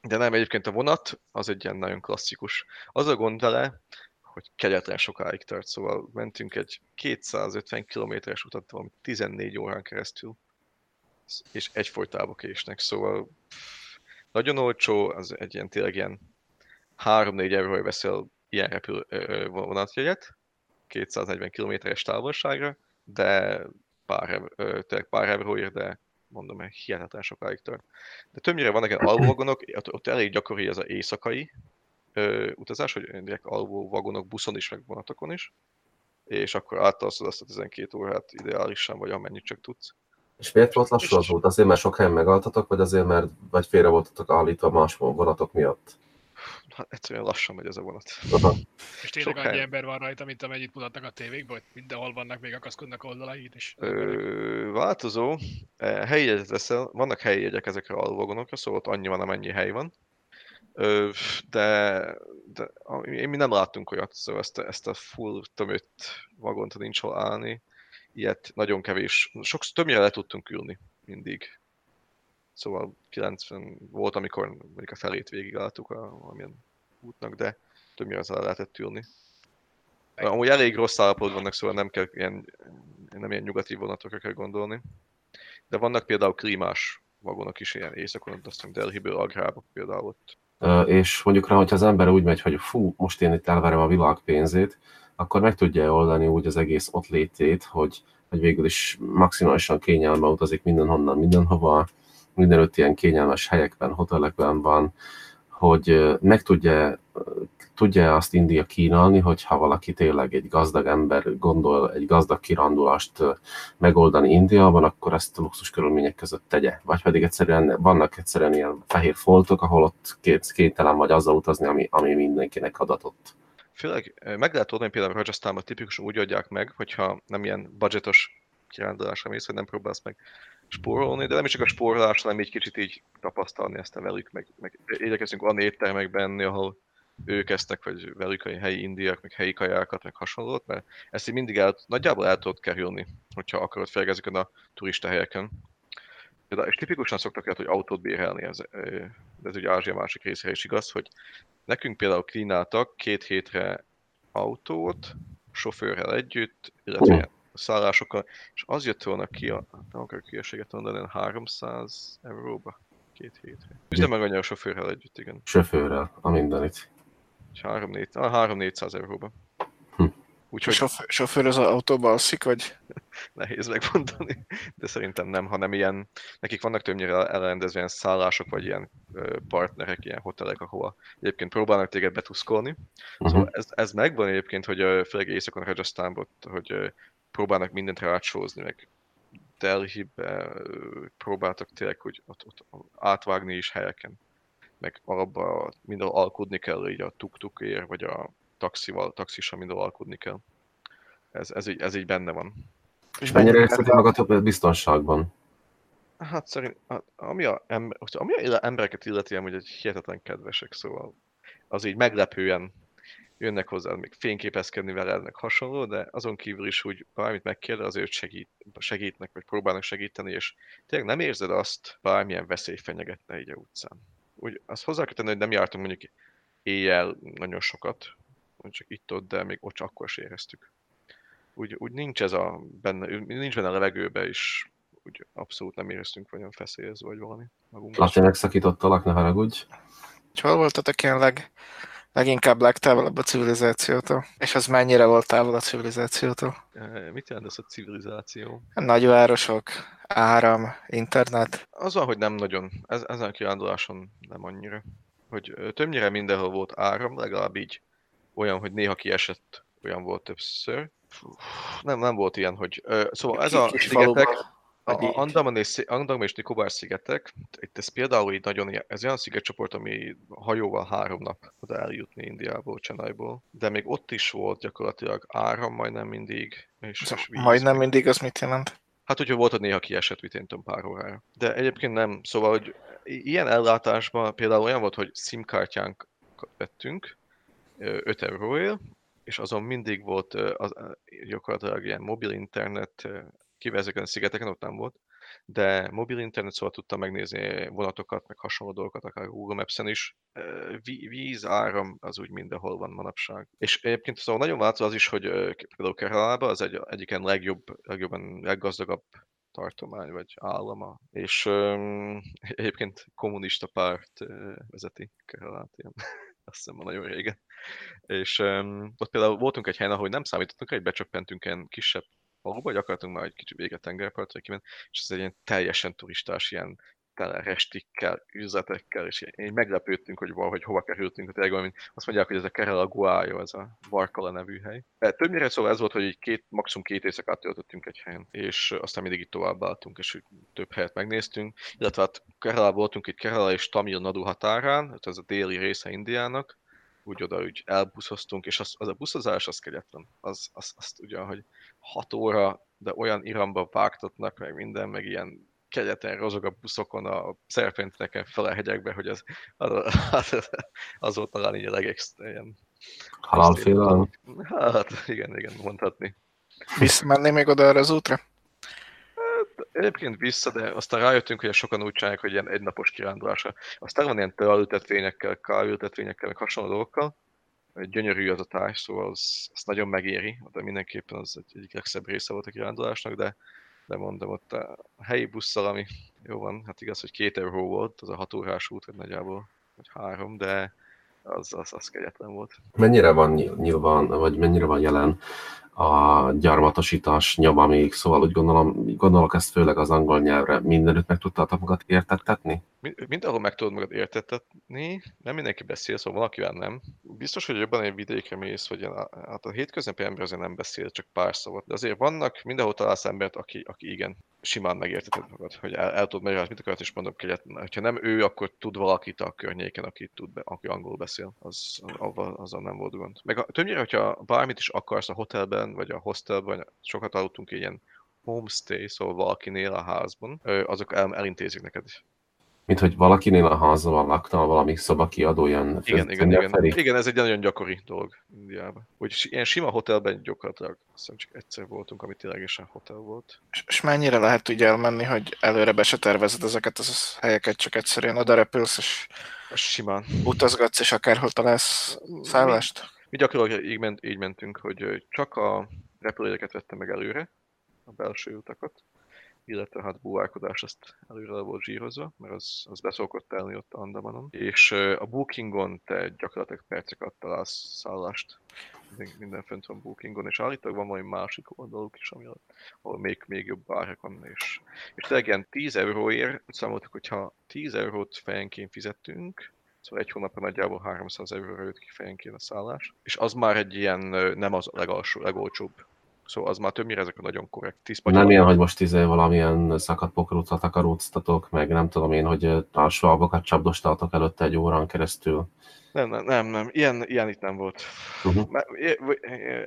de nem, egyébként a vonat az egy ilyen nagyon klasszikus. Az a gond vele, hogy kegyetlen sokáig tart, szóval mentünk egy 250 kilométeres utat valami 14 órán keresztül, és egyfolytában késnek, szóval pff, nagyon olcsó, az egy ilyen tényleg ilyen 3-4 euróra veszel ilyen repül vonatjegyet, 240 kilométeres távolságra, de pár, tényleg pár euróért, de mondom, hogy hihetetlen sokáig tart. De többnyire vannak ilyen alvóvagonok, ott, ott elég gyakori ez az éjszakai ö, utazás, hogy direkt alvóvagonok buszon is, meg vonatokon is, és akkor átalszod azt a 12 órát ideálisan, vagy amennyit csak tudsz. És miért volt lassú az út? Azért, mert sok helyen megaltatok, vagy azért, mert vagy félre voltatok állítva más vonatok miatt? Hát egyszerűen lassan megy ez a vonat. És tényleg Sok annyi hely. ember van rajta, mint amennyit mutatnak a tévékben, hogy mindenhol vannak, még akaszkodnak oldalait is. Ö, változó. E, Helyi jegyet veszel, vannak helyi jegyek ezekre a alvagonokra, szóval ott annyi van, amennyi hely van. Ö, de, de a- mi nem láttunk olyat, szóval ezt, a- ezt a full tömött vagont nincs hol állni. Ilyet nagyon kevés, sok, többnyire le tudtunk ülni mindig. Szóval 90 volt, amikor mondjuk a felét végigálltuk a valamilyen útnak, de többnyire az lehetett ülni. Amúgy elég rossz állapotban vannak, szóval nem kell ilyen, nem ilyen nyugati vonatokra kell gondolni. De vannak például klímás vagonok is ilyen éjszakon, azt hiszem Delhiből Agrába például ott. És mondjuk rá, hogyha az ember úgy megy, hogy fú, most én itt elverem a világ pénzét, akkor meg tudja oldani úgy az egész ott létét, hogy, hogy végül is maximálisan kényelme utazik mindenhonnan, mindenhova, mindenütt ilyen kényelmes helyekben, hotelekben van, hogy meg tudja, tudja azt India kínálni, hogy ha valaki tényleg egy gazdag ember gondol egy gazdag kirandulást ö, megoldani Indiában, akkor ezt luxus körülmények között tegye. Vagy pedig egyszerűen vannak egyszerűen ilyen fehér foltok, ahol ott két, kénytelen vagy azzal utazni, ami, ami mindenkinek adatott. Főleg meg lehet oldani például Rajasztánban tipikusan úgy adják meg, hogyha nem ilyen budgetos kirándulásra mész, hogy nem próbálsz meg spórolni, de nem is csak a spórolás, hanem így kicsit így tapasztalni ezt velük, meg, meg igyekezünk olyan éttermekben ahol ők esznek, vagy velük a helyi indiak, meg helyi kajákat, meg hasonlót, mert ezt így mindig el, nagyjából el tudod kerülni, hogyha akarod ezeken a turista helyeken. Például, és tipikusan szoktak el, hogy autót bérelni, ez, ez ugye Ázsia másik részére is igaz, hogy nekünk például kínáltak két hétre autót, sofőrrel együtt, illetve szállásokkal, és az jött volna ki, a, nem akarok hülyeséget mondani, olyan 300 euróba két hétre. És nem meg annyi a sofőrrel együtt, igen. Sofőrrel, a mindenit. 3-400 ah, 3-400 euróba. Hm. A Úgyhogy sofőr, sofőr az autóba alszik, vagy? (laughs) nehéz megmondani, de szerintem nem, hanem ilyen, nekik vannak többnyire elrendezve ilyen szállások, vagy ilyen partnerek, ilyen hotelek, ahova egyébként próbálnak téged betuszkolni. Szóval Uh-huh. ez, ez megvan egyébként, hogy főleg éjszakon Rajasztánban, hogy próbálnak mindent rácsózni, meg Delhi-be próbáltak tényleg, hogy ott, ott átvágni is helyeken. Meg abba mindenhol alkudni kell, így a tuk-tukért, vagy a taxival, taxissal mindenhol alkudni kell. Ez, ez, így, ez így benne van. És Mennyire érzed magad biztonságban? Hát szerint, hát, ami, a ember, ami a embereket illeti, hogy egy hihetetlen kedvesek, szóval az így meglepően jönnek hozzá, még fényképezkedni veled, meg hasonló, de azon kívül is úgy bármit megkérdez, azért segít, segítnek, vagy próbálnak segíteni, és tényleg nem érzed azt, bármilyen veszély fenyegetne így a utcán. Úgy, azt hozzá kell tenni, hogy nem jártunk mondjuk éjjel nagyon sokat, csak itt-ott, de még ott csak akkor is éreztük. Úgy, úgy nincs ez a benne, nincs benne a levegőbe, és úgy abszolút nem éreztünk vagyon feszélyezve, vagy valami magunkban. Laci, megszakítottalak, ne haragudj. És hol voltatok ilyen leg, leginkább legtávolabb a civilizációtól? És az mennyire volt távol a civilizációtól? Eh, Mit jelent ez a civilizáció? Nagyvárosok, áram, internet. Az van, hogy nem nagyon, ez, ezen a kiránduláson nem annyira. Hogy többnyire mindenhol volt áram, legalább így olyan, hogy néha kiesett, olyan volt többször. Fú, Nem, nem volt ilyen, hogy... Ö, szóval ez a Kis szigetek, faluban, a, Andaman és, Andaman és Nikobár szigetek, itt ez például így nagyon, ez olyan szigetcsoport, ami hajóval három nap oda eljutni Indiából, Csenajból, de még ott is volt gyakorlatilag áram majdnem mindig, és, és víz, Majdnem mindig az mit jelent? Hát, hogyha volt, hogy néha kiesett, mit én tudom, pár órára. De egyébként nem. Szóval, hogy ilyen ellátásban például olyan volt, hogy SIM-kártyánkat vettünk, ö, 5 euróért, és azon mindig volt az, gyakorlatilag ilyen mobil internet, kivéve ezeken a szigeteken ott nem volt, de mobil internet, szóval tudtam megnézni vonatokat, meg hasonló dolgokat, akár Google Maps-en is. Víz, áram, az úgy mindenhol van manapság. És egyébként szóval nagyon változó az is, hogy például Keralában az egy, egyik ilyen legjobb, legjobban, leggazdagabb tartomány vagy állama. És öm, egyébként kommunista párt ö, vezeti Keralát, ilyen. (laughs) azt hiszem már nagyon régen. És öm, ott például voltunk egy helyen, ahol nem számítottunk, hogy becsöppentünk ilyen kisebb faluba, hogy akartunk már egy kicsit véget tengerpartra kimenni, és ez egy ilyen teljesen turistás, ilyen tele restikkel, üzletekkel, és így meglepődtünk, hogy valahogy hova kerültünk, hogy tényleg valami, azt mondják, hogy ez a Kerala Guayo, ez a Varkala nevű hely. Többnyire szóval ez volt, hogy így két, maximum két éjszakát töltöttünk egy helyen, és aztán mindig itt továbbáltunk, és több helyet megnéztünk, illetve hát Kerala voltunk itt Kerala és Tamil Nadu határán, ez a déli része Indiának, úgy oda úgy elbuszoztunk, és az, az a buszozás az kegyetlen. Az, az, azt ugyan, hogy 6 óra, de olyan iramba vágtatnak, meg minden, meg ilyen kegyetlen rozog a buszokon, a szerpenteken fel a hegyekbe, hogy az, az, az, az volt talán így a legextra ilyen. Halálfélelem. Hát igen, igen, mondhatni. Visszamenni még oda arra az útra? Egyébként vissza, de aztán rájöttünk, hogy sokan úgy csinálják, hogy ilyen egynapos kirándulásra. Aztán van ilyen teaültetvényekkel, kárültetvényekkel, meg hasonló dolgokkal. Gyönyörű az a táj, szóval az, az nagyon megéri, de mindenképpen az egy, egyik legszebb része volt a kirándulásnak, de de mondom, ott a helyi busszal, ami jó van, hát igaz, hogy két euró volt, az a hat órás út, vagy nagyjából, vagy három, de az, az, az kegyetlen volt. Mennyire van nyilván, vagy mennyire van jelen a gyarmatosítás nyoma még, szóval úgy gondolom, gondolok ezt főleg az angol nyelvre, mindenütt meg tudtátok magad értettetni? Mindenhol meg tudod magad értettetni, nem mindenki beszél, szóval valakivel nem. Biztos, hogy jobban egy vidékre mész, hogy hát a hétköznapi ember azért nem beszél, csak pár szót. De azért vannak, mindenhol találsz embert, aki, aki igen, simán megérteted magad, hogy el, el tudod magyarázni, mit akart, és mondom, hogy ha nem ő, akkor tud valakit a környéken, aki, tud aki angol beszél. Az, avval, azzal nem volt gond. Meg a, többnyire, hogyha bármit is akarsz a hotelben, vagy a hostelben, sokat aludtunk ilyen homestay, szóval valakinél a házban, azok el, elintézik neked mint hogy valakinél a házban lakna valami szobakiadó ilyen igen, igen, igen. Felé. igen, ez egy nagyon gyakori dolog Indiában. Hogy ilyen sima hotelben gyakorlatilag azt csak egyszer voltunk, ami ténylegesen hotel volt. És, és mennyire lehet úgy elmenni, hogy előre be se tervezed ezeket az helyeket, csak egyszerűen oda repülsz, és simán. utazgatsz, és akárhol találsz szállást? Mi, mi gyakorlatilag így, ment, így mentünk, hogy csak a repülőjegyeket vettem meg előre, a belső utakat, illetve hát búvárkodás azt előre le volt zsírozva, mert az, az beszokott telni ott Andamanon. És a Bookingon te gyakorlatilag perceket találsz szállást. Minden fönt van Bookingon, és állítólag van valami másik oldaluk is, ami, ahol még, még jobb árak van. És, és tényleg ilyen 10 euróért számoltuk, hogyha 10 eurót fejenként fizettünk, Szóval egy hónapra nagyjából 300 euróra jött ki fejenként a szállás. És az már egy ilyen nem az legalsó, legolcsóbb Szóval az már többnyire ezek a nagyon korrekt. Tíz nem ilyen, hogy most izé valamilyen szakadt pokrúcot akaróztatok, meg nem tudom én, hogy a svalbokat csapdostaltok előtte egy órán keresztül. Nem, nem, nem, nem. Ilyen, ilyen itt nem volt. Uh-huh.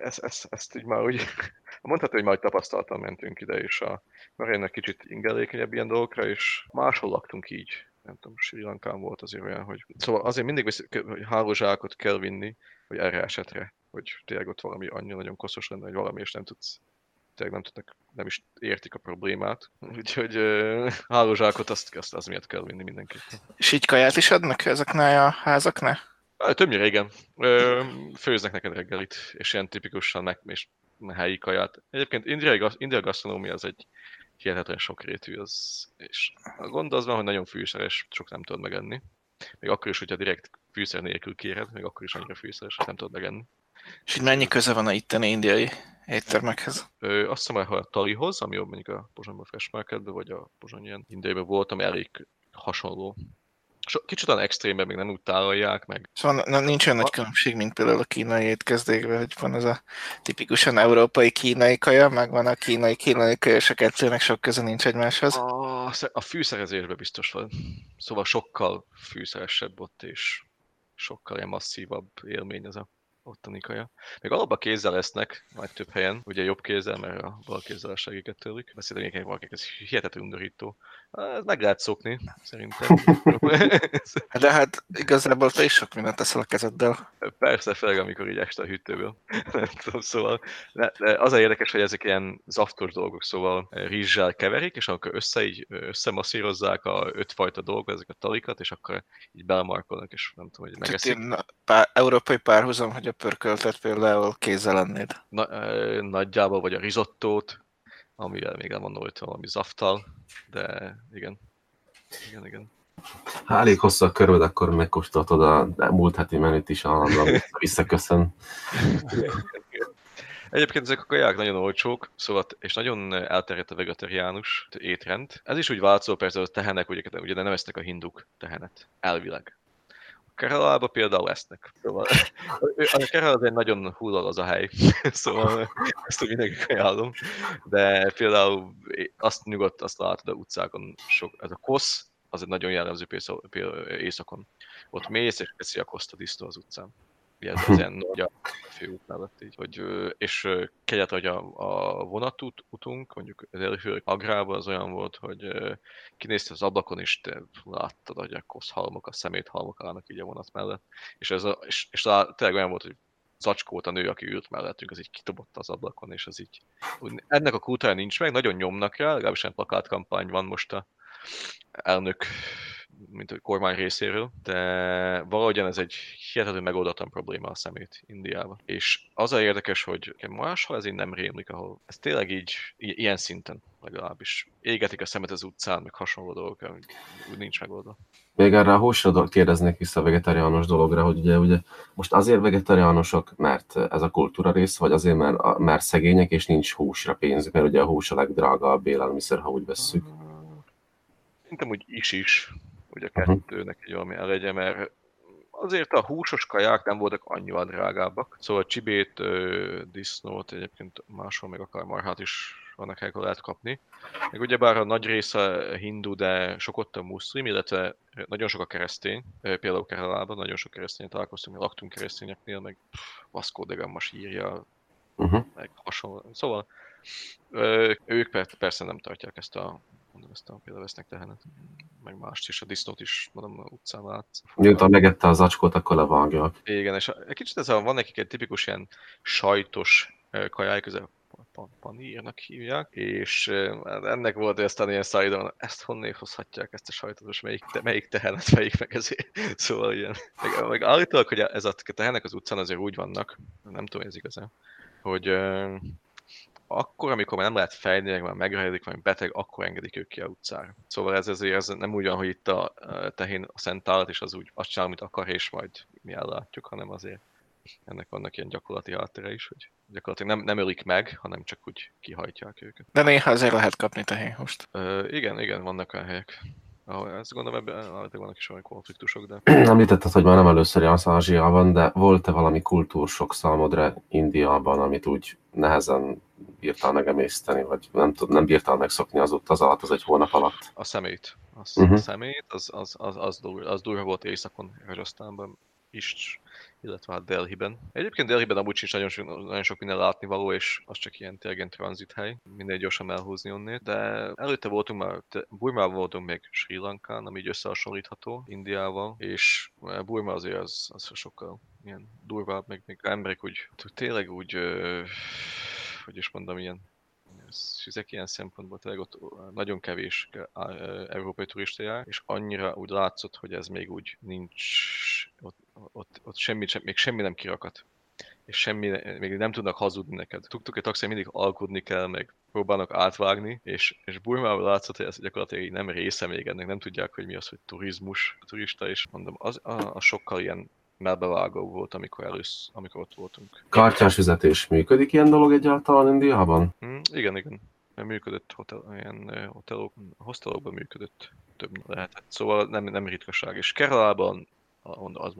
Ezt, ezt, ezt így már úgy, (laughs) mondható, hogy majd tapasztaltan mentünk ide, és a Marénnek kicsit ingelékenyebb ilyen dolgokra, és máshol laktunk így. Nem tudom, Sri Lankán volt azért olyan, hogy... Szóval azért mindig hogy hálózsákot kell vinni, hogy erre esetre hogy tényleg ott valami annyira nagyon koszos lenne, hogy valami, és nem tudsz tényleg nem tudnak, nem is értik a problémát. (laughs) Úgyhogy uh, hálózsákot azt, azt az miatt kell vinni mindenkit. És így kaját is adnak ezeknél a házaknál? Többnyire igen. Főznek neked reggelit, és ilyen tipikusan meg, és helyi kaját. Egyébként indiai, indiai gasztronómia az egy hihetetlen sokrétű, az, és a gond az van, hogy nagyon fűszeres, sok nem tudod megenni. Még akkor is, hogyha direkt fűszer nélkül kéred, még akkor is annyira fűszeres, nem tudod megenni. És így mennyi köze van a itteni indiai éttermekhez? Ö, azt hiszem, hogy a Talihoz, ami jobb mondjuk a Pozsonyban Fresh Marketben, vagy a Pozsony ilyen indiaiban volt, ami elég hasonló. So, kicsit olyan extrémben még nem úgy tálalják meg. Szóval na, nincs olyan nagy különbség, mint például a kínai étkezdékben, hogy van ez a tipikusan európai kínai kaja, meg van a kínai kínai kaja, és a kettőnek sok köze nincs egymáshoz. A, a fűszerezésben biztos van. Szóval sokkal fűszeresebb ott, és sokkal ilyen masszívabb élmény ez a ottani kaja. Még alapban kézzel lesznek, majd több helyen, ugye jobb kézzel, mert a bal kézzel segíket tőlük. Beszélek valakik, ez hihetetlen undorító. Ez meg lehet szokni, szerintem. (laughs) De hát igazából te is sok mindent teszel a kezeddel. Persze, főleg amikor így este a hűtőből. (laughs) Nem tudom, szóval az a érdekes, hogy ezek ilyen zaftos dolgok, szóval rizssel keverik, és akkor össze így összemasszírozzák a ötfajta dolgot, ezek a talikat, és akkor így belemarkolnak, és nem tudom, hogy megeszik. Pár, európai párhuzam, hogy a pörköltet például kézzel lennéd. Na, nagyjából, vagy a risottót, amivel még hogy valami zaftal, de igen. Igen, igen. Ha elég hosszú a köröd, akkor megkóstoltad a múlt heti menüt is állandóan (laughs) visszaköszön. Egyébként ezek a kaják nagyon olcsók, szóval, és nagyon elterjedt a vegetariánus étrend. Ez is úgy változó, persze a tehenek, ugye, ugye nem esznek a hinduk tehenet, elvileg. Keralában például lesznek. Szóval (laughs) a Kerala az egy nagyon hullal az a hely, (laughs) szóval ezt úgy mindenki ajánlom. De például azt nyugodt, azt látod a utcákon, sok, ez a kosz, az egy nagyon jellemző például éjszakon. Ott mész, és eszi a koszt a disznó az utcán ez (laughs) az ilyen nagy a főút mellett így, hogy, és kegyet, hogy a, a vonatút utunk, mondjuk az előfő agrában az olyan volt, hogy kinézte az ablakon, és te láttad, hogy a koszhalmok, a szeméthalmok állnak így a vonat mellett, és, ez a, és, és lá, tényleg olyan volt, hogy zacskót a nő, aki ült mellettünk, az így kitobott az ablakon, és az így... Ennek a kultúrája nincs meg, nagyon nyomnak rá, legalábbis egy plakátkampány van most a elnök mint a kormány részéről, de valahogyan ez egy hihetetlen megoldatlan probléma a szemét Indiában. És az a érdekes, hogy máshol ez így nem rémlik, ahol ez tényleg így, ilyen szinten legalábbis égetik a szemet az utcán, meg hasonló dolgok, úgy nincs megoldva. Még erre a húsra kérdeznék vissza a vegetáriánus dologra, hogy ugye, ugye most azért vegetáriánusok, mert ez a kultúra rész, vagy azért, mert, mert szegények és nincs húsra pénzük, mert ugye a hús a legdrágább élelmiszer, ha úgy vesszük. Szerintem úgy is is, hogy a kettőnek egy valami elegye, mert azért a húsos kaják nem voltak annyira drágábbak. Szóval csibét, disznót, egyébként máshol még akár marhát is vannak helyek, lehet kapni. Meg ugyebár a nagy része hindu, de sok ott a muszlim, illetve nagyon sok a keresztény. Például Keralában nagyon sok keresztény találkoztunk, mi laktunk keresztényeknél, meg Vasco de Gama sírja, uh-huh. meg hasonló. Szóval ők persze nem tartják ezt a mondom, ezt a például vesznek tehenet, meg mást is, a disznót is, mondom, a utcán látsz. Miután megette az acskót, akkor levágják. Igen, és egy kicsit ez a, van nekik egy tipikus ilyen sajtos kajájuk, ez panírnak hívják, és ennek volt aztán ilyen szájdon, ezt honnél hozhatják, ezt a sajtot, most melyik, te, melyik tehenet melyik meg ezért. (laughs) Szóval ilyen. Meg, meg állítólag, hogy ez a tehenek az utcán azért úgy vannak, nem tudom, ez igazán, hogy akkor, amikor már nem lehet meg már megrajlik, vagy beteg, akkor engedik ők ki a utcára. Szóval ez azért ez nem úgy van, hogy itt a tehén a szent állat, és az úgy azt csinál, amit akar, és majd mi ellátjuk, hanem azért ennek vannak ilyen gyakorlati háttere is, hogy gyakorlatilag nem, nem ölik meg, hanem csak úgy kihajtják őket. De néha azért lehet kapni tehénhúst. Uh, igen, igen, vannak olyan helyek. Ahol ezt gondolom, ebben vannak is olyan konfliktusok, de... (clears throat) Említetted, hogy már nem először jársz Ázsiában, de volt-e valami kultúrsok számodra Indiában, amit úgy nehezen bírtál megemészteni, vagy nem, tud, nem bírtál megszokni az utaz alatt, az egy hónap alatt? A szemét. Az, uh-huh. A szemét, az, az, az, az, durva, az durva volt éjszakon Rajasztánban is, illetve hát Delhiben. Egyébként Delhiben amúgy sincs nagyon sok, nagyon sok minden látnivaló, és az csak ilyen tényleg tranzit hely, minden gyorsan elhúzni onnét. De előtte voltunk már, Burmában voltunk még Sri Lankán, ami így összehasonlítható Indiával, és Burma azért az, az sokkal ilyen durvább, meg még emberek úgy, tényleg úgy, hogy is mondom, ilyen ezek ilyen szempontból tényleg ott nagyon kevés európai turista jár, és annyira úgy látszott, hogy ez még úgy nincs, ott, ott, semmi, sem, még semmi nem kirakat és semmi, még nem tudnak hazudni neked. Tuktuk egy taxi mindig alkudni kell, meg próbálnak átvágni, és, és Burmában látszott, hogy ez gyakorlatilag nem része még ennek, nem tudják, hogy mi az, hogy turizmus, turista, és mondom, az a, a sokkal ilyen melbevágó volt, amikor először, amikor ott voltunk. Kártyás fizetés működik ilyen dolog egyáltalán Indiában? Mm, igen, igen. Működött hotel, ilyen hotelok, hostelokban működött több lehetett. Szóval nem, nem ritkaság. És Keralában az,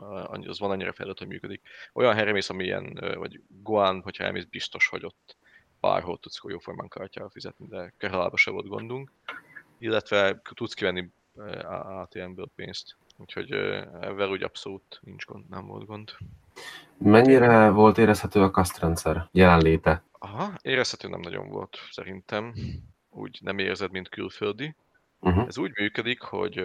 az van annyira fejlett, hogy működik. Olyan helyre mész, amilyen, vagy Guan, hogyha elmész, biztos, hogy ott bárhol tudsz jóformán kártyával fizetni, de Keralában se volt gondunk. Illetve tudsz kivenni ATM-ből pénzt. Úgyhogy ezzel úgy abszolút nincs gond, nem volt gond. Mennyire volt érezhető a kasztrendszer jelenléte? Aha, érezhető nem nagyon volt szerintem. Úgy nem érzed, mint külföldi. Uh-huh. Ez úgy működik, hogy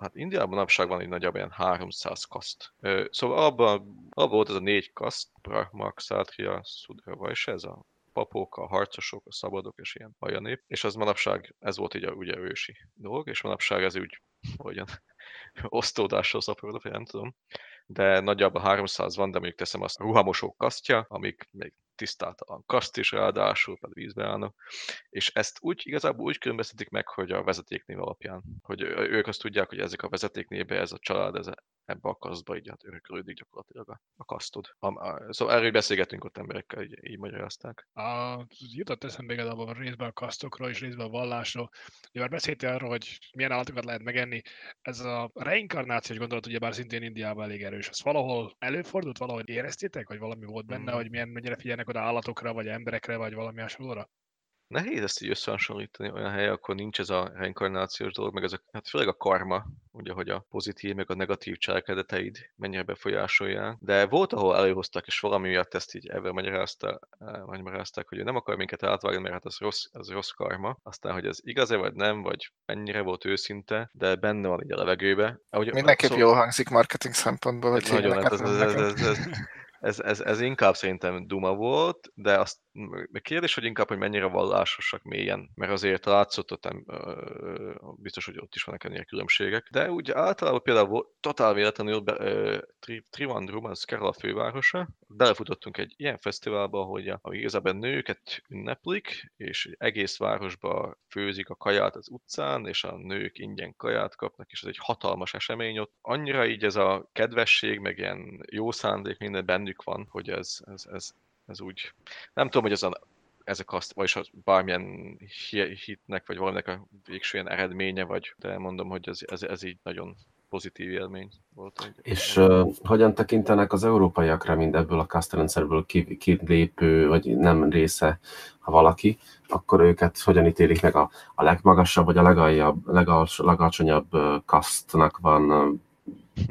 hát Indiában napság van egy nagyjából ilyen 300 kaszt. Szóval abban, abban volt ez a négy kaszt, Brahma, Kshatriya, Sudra, vagy ez a papok, a harcosok, a szabadok és ilyen nép. És az manapság, ez volt így a, ugye ősi dolog, és manapság ez úgy, hogyan, (laughs) osztódásról szaporodott, nem tudom. De nagyjából 300 van, de mondjuk teszem azt a ruhamosók kasztja, amik még tisztátalan kaszt is ráadásul, pedig vízbe állnak. És ezt úgy igazából úgy különböztetik meg, hogy a vezetéknév alapján, hogy ők azt tudják, hogy ezek a vezetéknévbe, ez a család, ez ebbe a kasztba így hát örökölődik gyakorlatilag a, a kasztod. A, a, szóval erről beszélgetünk ott emberekkel, így, így magyarázták. A, jutott eszembe igazából a részben a kasztokról és részben a vallásról. Ugye már beszéltél arról, hogy milyen állatokat lehet megenni. Ez a reinkarnációs gondolat ugye bár szintén Indiában elég erős. Az valahol előfordult, valahol éreztétek, hogy valami volt benne, mm. hogy milyen, mennyire figyelnek oda állatokra, vagy emberekre, vagy valami hasonlóra? Nehéz ezt így összehasonlítani olyan hely, akkor nincs ez a reinkarnációs dolog, meg ez a, hát főleg a karma, ugye, hogy a pozitív, meg a negatív cselekedeteid mennyire befolyásolják. De volt, ahol előhoztak, és valami miatt ezt így ebben magyarázták, eh, magyarázták, hogy ő nem akar minket átvágni, mert hát az rossz, az rossz karma. Aztán, hogy ez igaz-e vagy nem, vagy mennyire volt őszinte, de benne van így a levegőbe. Ahogy, Mindenképp szó... jól hangzik marketing szempontból, hogy nagyon, hát ez, ez, ez, ez, ez, ez, ez, ez inkább szerintem duma volt, de azt kérdés, hogy inkább, hogy mennyire vallásosak mélyen, mert azért látszott, ott biztos, hogy ott is vannak ennél különbségek, de úgy általában például totál véletlenül Trivan Rumans Kerala fővárosa, belefutottunk egy ilyen fesztiválba, hogy a, igazából nőket ünneplik, és egész városba főzik a kaját az utcán, és a nők ingyen kaját kapnak, és ez egy hatalmas esemény ott. Annyira így ez a kedvesség, meg ilyen jó szándék minden bennük van, hogy ez, ez, ez, ez úgy, nem tudom, hogy ez a, ezek azt, vagyis az bármilyen hitnek, vagy valaminek a végső ilyen eredménye, vagy, de mondom, hogy ez, ez, ez így nagyon pozitív élmény volt. És uh, hogyan tekintenek az európaiakra, mint ebből a kasztrendszerből kilépő, vagy nem része, ha valaki, akkor őket hogyan ítélik meg a, a legmagasabb, vagy a legaljabb, legals, legalacsonyabb kasztnak van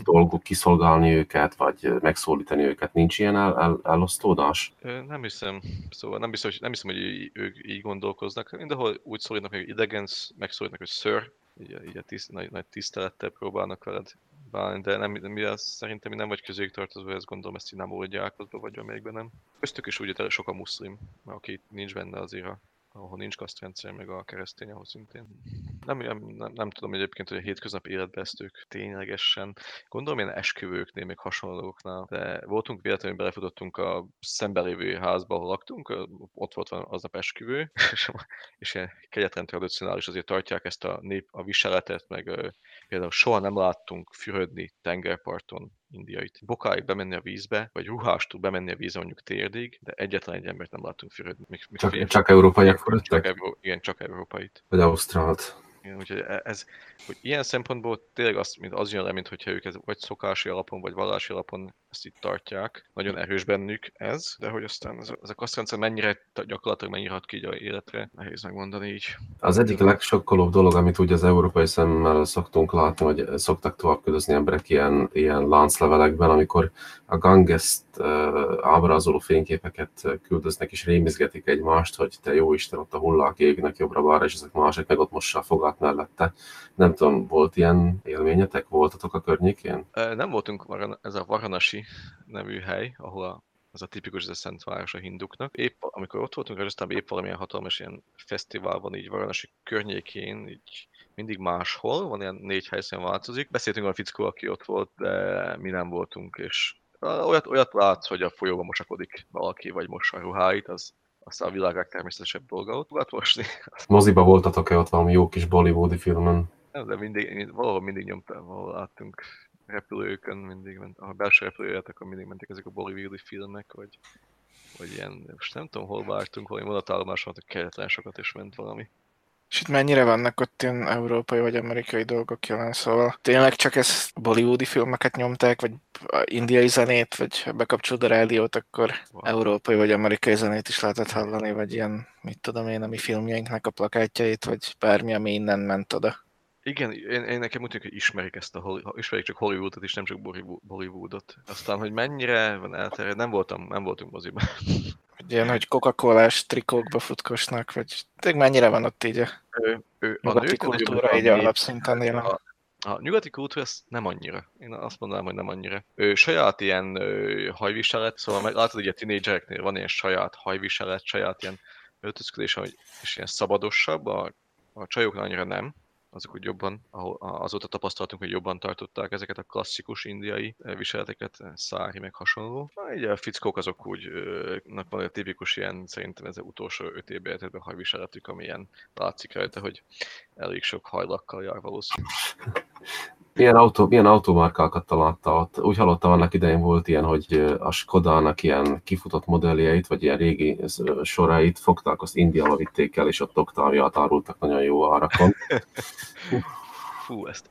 dolguk kiszolgálni őket, vagy megszólítani őket. Nincs ilyen el, el, elosztódás? Nem hiszem. Szóval nem hogy, nem hiszem, hogy ők így gondolkoznak. Mindenhol úgy szólítnak, hogy idegens, megszólítnak, hogy sir, így, így a tiszt, nagy, nagy tisztelettel próbálnak veled bánni, de nem, mi az, szerintem nem vagy közéjük tartozó, ezt gondolom, ezt így nem oldják, azba vagy amelyikben nem. Köztük is úgy, hogy sok a muszlim, aki nincs benne azért ahol nincs kasztrendszer, meg a keresztény, ahol szintén. Nem, nem, nem, tudom egyébként, hogy a hétköznapi életben ezt ők ténylegesen, gondolom ilyen esküvőknél, még hasonlóknál, de voltunk véletlenül belefutottunk a szemben lévő házba, ahol laktunk, ott volt van aznap esküvő, (laughs) és, és ilyen kegyetlen tradicionális azért tartják ezt a nép, a viseletet, meg például soha nem láttunk fürödni tengerparton indiait. Bokáig bemenni a vízbe, vagy ruhástól bemenni a vízbe mondjuk térdig, de egyetlen egy embert nem látunk fürödni. Még, még csak, csak európaiak fürödtek? Csak, igen, csak európait. Vagy ausztrált. Igen, úgyhogy e- ez, hogy ilyen szempontból tényleg az, mint az jön le, mint hogyha ők ez vagy szokási alapon, vagy vallási alapon ezt itt tartják. Nagyon erős bennük ez, de hogy aztán ez, ez a kasztrendszer mennyire gyakorlatilag mennyire hat ki a életre, nehéz megmondani így. Az egyik legsokkolóbb dolog, amit úgy az európai szemmel szoktunk látni, vagy szoktak tovább küldözni emberek ilyen, ilyen lánclevelekben, amikor a Gangeszt uh, ábrázoló fényképeket küldöznek és rémizgetik egymást, hogy te jó Isten, ott a hullák égnek jobbra-balra, és ezek mások meg ott mossa a fogát mellette. Nem tudom, volt ilyen élményetek? Voltatok a környékén? Nem voltunk, ez a Varanasi nevű hely, ahol a az a tipikus, ez a szent város a hinduknak. Épp amikor ott voltunk, aztán épp valamilyen hatalmas ilyen fesztivál van így Varanasi környékén, így mindig máshol, van ilyen négy helyszínen változik. Beszéltünk a fickó, aki ott volt, de mi nem voltunk, és olyat, olyat látsz, hogy a folyóban mosakodik valaki, vagy mossa a ruháit, az, aztán a világ legtermészetesebb dolga ott volt mosni. (laughs) Moziba voltatok-e ott valami jó kis bollywoodi filmen? Nem, de mindig, valahol mindig nyomtam, valahol láttunk repülőkön, mindig ment, ha belső repülőjét, akkor mindig mentek ezek a bollywoodi filmek, vagy, vagy ilyen, most nem tudom, hol vártunk, valami mondatállomáson, hogy keretlen sokat is ment valami. És itt mennyire vannak ott ilyen európai vagy amerikai dolgok jelen, szóval tényleg csak ez bollywoodi filmeket nyomták, vagy indiai zenét, vagy bekapcsolod a rádiót, akkor wow. európai vagy amerikai zenét is lehetett hallani, vagy ilyen, mit tudom én, a mi filmjeinknek a plakátjait, vagy bármi, ami innen ment oda. Igen, én, én nekem úgy tűnik, hogy ismerik ezt a ismerik csak Hollywoodot, és nem csak Bollywoodot. Aztán, hogy mennyire van elterjed, nem voltam, nem voltunk moziban. Ilyen, hogy Coca-Colás trikókba futkosnak, vagy tényleg mennyire van ott így a, ő, ő, a nyugati kultúra így alapszinten jelen? A, a nyugati kultúra ez nem annyira. Én azt mondanám, hogy nem annyira. Ő saját ilyen ő, hajviselet, szóval meg látod, hogy a tinédzsereknél van ilyen saját hajviselet, saját ilyen öltözködés, és ilyen szabadosabb, a, a csajoknál annyira nem azok úgy jobban, ahol azóta tapasztaltunk, hogy jobban tartották ezeket a klasszikus indiai eh, viseleteket, eh, szári meg hasonló. Így a fickók azok úgy, van egy tipikus ilyen, szerintem ez az utolsó öt évben életedben hajviseletük, ami ilyen látszik rajta, hogy elég sok hajlakkal jár valószínűleg. (laughs) Milyen, autó, milyen automárkákat találta ott? Úgy hallottam, annak idején volt ilyen, hogy a Skodának ilyen kifutott modelljeit, vagy ilyen régi sorait fogták, azt Indiába vitték el, és ott oktáviát árultak nagyon jó árakon. (laughs) Fú, ezt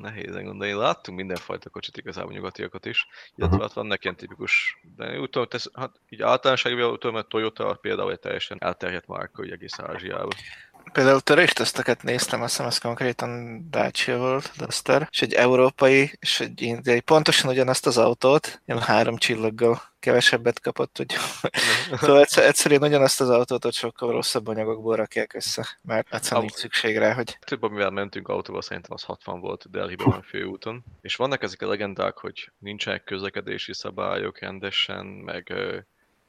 nehézen gondolni. Láttunk mindenfajta kocsit igazából nyugatiakat is, illetve uh-huh. vannak ilyen tipikus, de úgy tudom, tesz, hát így általánosságban úgy tudom, hogy Toyota például egy teljesen elterjedt márka, hogy egész Ázsiában. Például törésteszteket néztem, azt hiszem, ez konkrétan Dacia volt, Duster, és egy európai, és egy indiai, pontosan ugyanazt az autót, ilyen három csillaggal kevesebbet kapott, hogy (laughs) szóval egyszer, egyszerűen ugyanazt az autót ott sokkal rosszabb anyagokból rakják össze, mert egyszerűen nincs szükség rá, hogy... Több, amivel mentünk autóval, szerintem az 60 volt Delhiben a főúton. És vannak ezek a legendák, hogy nincsenek közlekedési szabályok rendesen, meg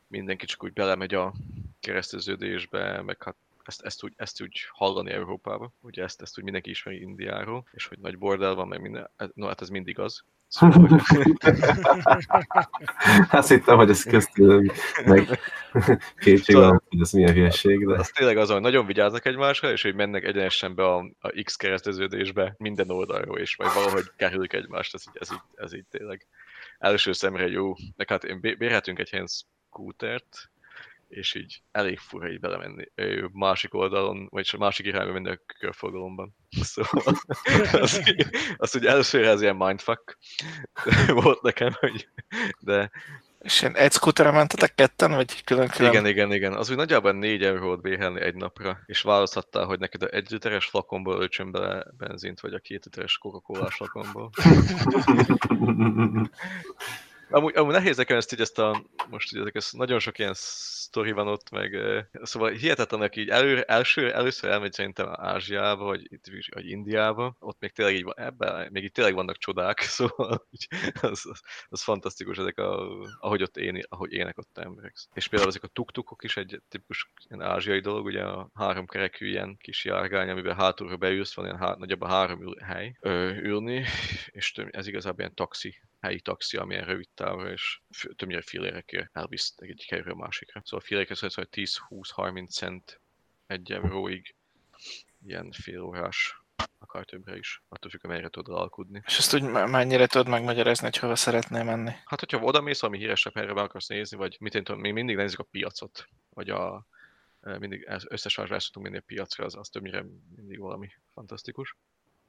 mindenki csak úgy belemegy a kereszteződésbe, meg hát ezt, ezt, úgy, ezt úgy hallani Európába, ugye ezt, ezt úgy mindenki ismeri Indiáról, és hogy nagy bordel van, meg minden, no hát ez mindig az. Szóval. (laughs) Azt hittem, hogy ez köztünk meg (laughs) kétség Szóval- van, hogy ez milyen hülyeség, de az tényleg az, hogy nagyon vigyáznak egymásra, és hogy mennek egyenesen be a, a X kereszteződésbe minden oldalról, és majd valahogy kerülik egymást, ez így, ez így, ez így tényleg első szemre jó. Meg hát én bé- bérhetünk egy helyen scootert, és így elég fura így belemenni ö, másik oldalon, vagy másik irányba menni a körforgalomban. (laughs) Szóval az, az úgy először ez ilyen mindfuck (laughs) volt nekem, hogy, de És ilyen egy scooterre mentetek ketten, vagy külön-külön? igen, igen, igen. Az úgy nagyjából 4 eurót béhelni egy napra, és választhattál, hogy neked a egy literes flakonból öltsön bele benzint, vagy a két literes coca flakonból. (laughs) Amúgy, amúgy nehéz nekem ezt így ezt a, most ugye ezek, ez nagyon sok ilyen sztori van ott, meg szóval hihetetlen, aki így elő, első, először elmegy szerintem Ázsiába, vagy, vagy Indiába, ott még tényleg így van, ebben, még itt tényleg vannak csodák, (laughs) szóval úgy, az, az, az, fantasztikus, ezek a, ahogy ott én, ahogy ének ott emberek. És például ezek a tuktukok is egy tipikus ilyen ázsiai dolog, ugye a három kerekű ilyen kis járgány, amiben hátulra beülsz, van ilyen há, nagyjából három ül, hely ö, ülni, és ez igazából ilyen taxi helyi taxi, amilyen rövid távra, és f- többnyire filérekért elvisz egy helyről a másikra. Szóval a filérekért szóval 10-20-30 cent egy euróig ilyen fél órás, akár többre is, attól függ, amelyre tudod alkudni. És ezt úgy me- mennyire tudod megmagyarázni, hogy hova szeretnél menni? Hát, hogyha oda mész, ami híresebb helyre be akarsz nézni, vagy mit én tudom, mi mindig nézzük a piacot, vagy a eh, mindig ez- összesvásárlás tudunk menni a piacra, az, az többnyire mindig valami fantasztikus.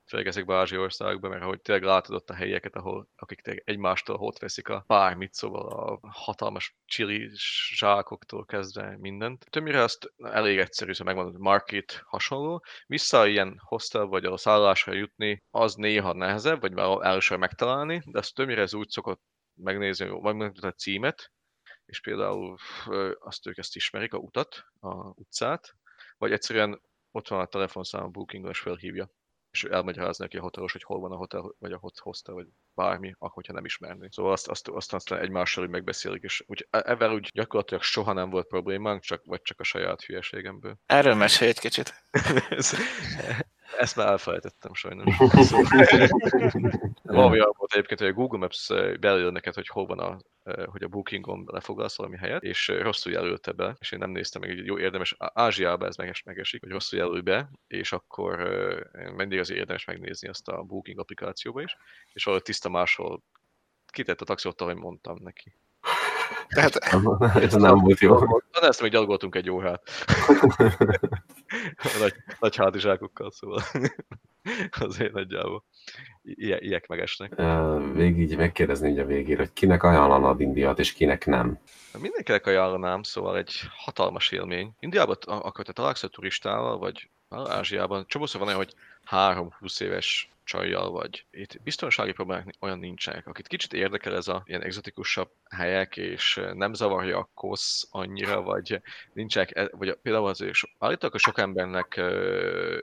Főleg ezekben az ázsiai országokban, mert ahogy tényleg látod ott a helyeket, ahol akik tényleg egymástól ott veszik a bármit, szóval a hatalmas chili zsákoktól kezdve mindent. Többnyire azt elég egyszerű, szóval megmondod, hogy market hasonló. Vissza ilyen hostel vagy a szállásra jutni, az néha nehezebb, vagy már először megtalálni, de azt többnyire ez úgy szokott megnézni, vagy megmutatni a címet, és például azt ők ezt ismerik, a utat, a utcát, vagy egyszerűen ott van a telefonszám a bookingon, és felhívja és elmagyarázza neki a hotelos, hogy hol van a hotel, vagy a hostel, vagy bármi, ahogyha nem ismerné. Szóval azt, azt, azt aztán egymással úgy megbeszélik, és úgy, ezzel úgy gyakorlatilag soha nem volt problémánk, csak, vagy csak a saját hülyeségemből. Erről mesélj egy kicsit. (laughs) Ez- Ezt már elfelejtettem sajnos. (laughs) (laughs) Valami olyan volt egyébként, hogy a Google Maps bejelöl neked, hogy hol van a, hogy a Bookingon lefoglalsz valami helyet, és rosszul jelölte be, és én nem néztem meg, így jó érdemes, Á- Ázsiában ez meges, megesik, hogy rosszul jelöl be, és akkor mindig azért érdemes megnézni azt a Booking applikációba is, és valahogy tiszta máshol kitett a taxi ott, ahogy mondtam neki. Tehát (laughs) ez nem volt jó. Na, de ezt még gyalogoltunk egy órát. (laughs) nagy, nagy hátizsákokkal, szóval (laughs) azért nagyjából Ilyen, ilyek megesnek. Végig így megkérdezni így a végére, hogy kinek ajánlanad Indiát, és kinek nem. Mindenkinek ajánlanám, szóval egy hatalmas élmény. Indiában, akkor te találkozol turistával, vagy hát Ázsiában, csomószor van olyan, hogy 3-20 éves csajjal vagy. Itt biztonsági problémák olyan nincsenek. Akit kicsit érdekel ez a ilyen egzotikusabb helyek, és nem zavarja a kosz annyira, vagy nincsenek, e- vagy például azért so- állítólag, hogy sok embernek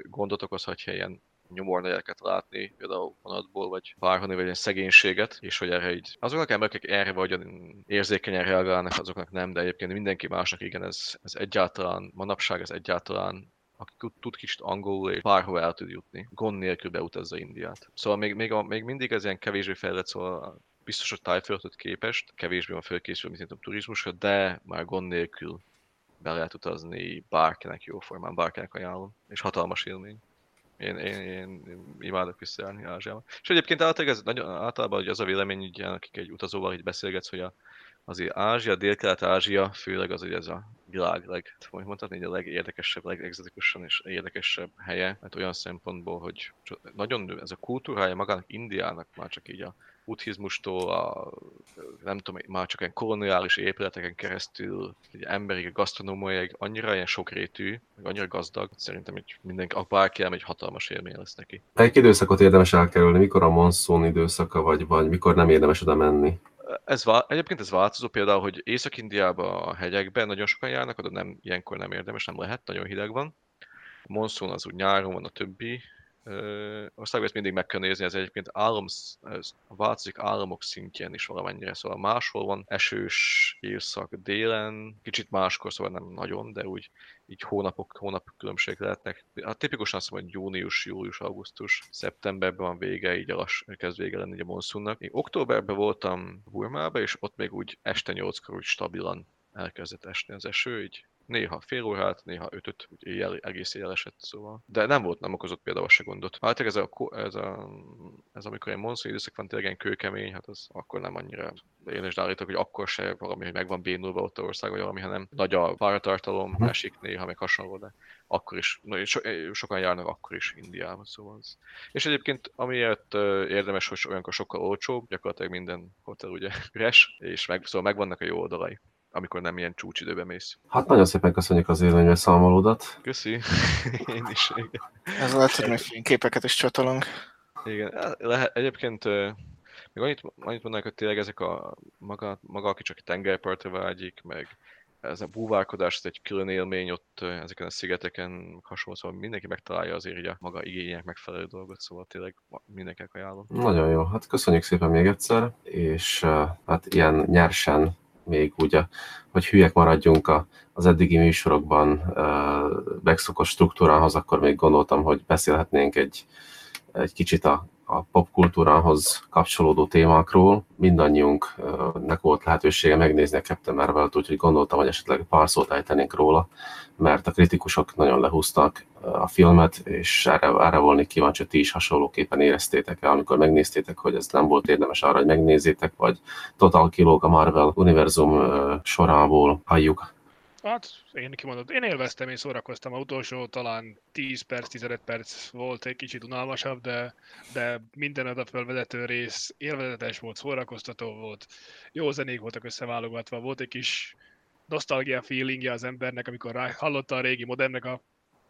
gondot okozhat, ha ilyen nyomornegyeket látni, például vonatból, vagy bárhonnan, vagy ilyen szegénységet, és hogy erre így azoknak emberek, akik erre vagy érzékenyen reagálnak, azoknak nem, de egyébként mindenki másnak igen, ez, ez egyáltalán, manapság ez egyáltalán aki tud, kicsit angolul, és bárhova el tud jutni. Gond nélkül beutazza Indiát. Szóval még, még, a, még mindig ez ilyen kevésbé fejlett, szóval biztos, hogy tájföldhöz képest kevésbé van fölkészülve, mint a turizmusra, de már gond nélkül be lehet utazni bárkinek jóformán, bárkinek ajánlom. És hatalmas élmény. Én, én, én, imádok visszajárni Ázsiába. És egyébként általában, ez nagyon, általában hogy az a vélemény, így, akik egy utazóval így beszélgetsz, hogy a, azért Ázsia, Dél-Kelet-Ázsia, főleg az, hogy ez a világ leg, hogy mondhatni, a legérdekesebb, legexotikusan és érdekesebb helye, mert olyan szempontból, hogy nagyon ez a kultúrája magának Indiának már csak így a buddhizmustól, a, nem tudom, már csak ilyen koloniális épületeken keresztül, egy emberi gasztronómiaig annyira ilyen sokrétű, annyira gazdag, szerintem hogy mindenki, a bárki egy hatalmas élmény lesz neki. Melyik időszakot érdemes elkerülni? Mikor a monszón időszaka, vagy, vagy mikor nem érdemes oda menni? Ez vá- egyébként ez változó, például, hogy Észak-Indiában a hegyekben nagyon sokan járnak, oda nem, ilyenkor nem érdemes, nem lehet, nagyon hideg van. A monszón az úgy nyáron van a többi országban ezt mindig meg kell nézni, ez egyébként állam, ez változik államok szintjén is valamennyire, szóval máshol van esős évszak délen, kicsit máskor, szóval nem nagyon, de úgy így hónapok, hónap különbség lehetnek. Hát tipikusan azt mondom, hogy június, július, augusztus, szeptemberben van vége, így a lass, kezd vége lenni a monszunnak. Én októberben voltam Burmában, és ott még úgy este nyolckor úgy stabilan elkezdett esni az eső, így néha fél órát, néha ötöt, úgy éjjel, egész éjjel esett, szóval. De nem volt, nem okozott például se gondot. Hát ez, a, ez, a, ez amikor egy monszon időszak van tényleg kőkemény, hát az akkor nem annyira. Én is állítok, hogy akkor se valami, hogy meg van bénulva ott a ország, vagy valami, hanem nagy a páratartalom, esik néha, meg hasonló, de akkor is, so, sokan járnak akkor is Indiába, szóval az. És egyébként amiért érdemes, hogy olyankor sokkal olcsóbb, gyakorlatilag minden hotel ugye (laughs) üres, és meg, szóval megvannak a jó oldalai amikor nem ilyen csúcsidőben mész. Hát nagyon szépen köszönjük az számolódat. Köszi. (laughs) Én is. Igen. Ez lehet, hogy még fényképeket is csatolunk. Igen, lehet, egyébként még annyit, annyit mondanak, hogy tényleg ezek a maga, maga aki csak tengerpartra vágyik, meg ez a búvárkodás, ez egy külön élmény ott ezeken a szigeteken hasonló, szóval mindenki megtalálja azért így a maga igények megfelelő dolgot, szóval tényleg mindenkinek ajánlom. Nagyon jó, hát köszönjük szépen még egyszer, és hát ilyen nyersen még úgy, hogy hülyek maradjunk az eddigi műsorokban megszokott struktúrához, akkor még gondoltam, hogy beszélhetnénk egy, egy kicsit a a popkultúrához kapcsolódó témákról. Mindannyiunknak volt lehetősége megnézni a Captain Marvel-t, úgyhogy gondoltam, hogy esetleg pár szót ejtenénk róla, mert a kritikusok nagyon lehúztak a filmet, és erre, erre volnék kíváncsi, hogy ti is hasonlóképpen éreztétek el, amikor megnéztétek, hogy ez nem volt érdemes arra, hogy megnézzétek, vagy total kilóg a Marvel univerzum sorából, halljuk Hát, én kimondott, én élveztem, én szórakoztam. A utolsó talán 10 perc, 15 perc volt egy kicsit unalmasabb, de, de minden oda fölvezető rész élvezetes volt, szórakoztató volt, jó zenék voltak összeválogatva, volt egy kis nosztalgia feelingje az embernek, amikor hallotta a régi modemnek a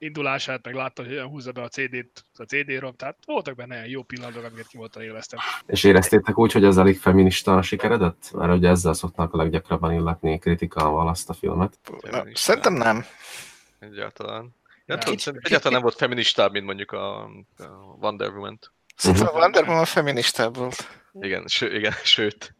indulását, meg látta, hogy olyan húzza be a CD-t, a CD-rom, tehát voltak benne jó pillanatok, amiket kimondtan élveztem. És éreztétek úgy, hogy ez elég feminista sikeredett? Mert ugye ezzel szoktak a leggyakrabban illetni kritikával azt a filmet. Na, szerintem nem. Egyáltalán. Nem, tudom, egyáltalán nem volt feministább, mint mondjuk a, a Wonder Woman. Szerintem a Wonder Woman feministább volt. Igen, ső, igen sőt.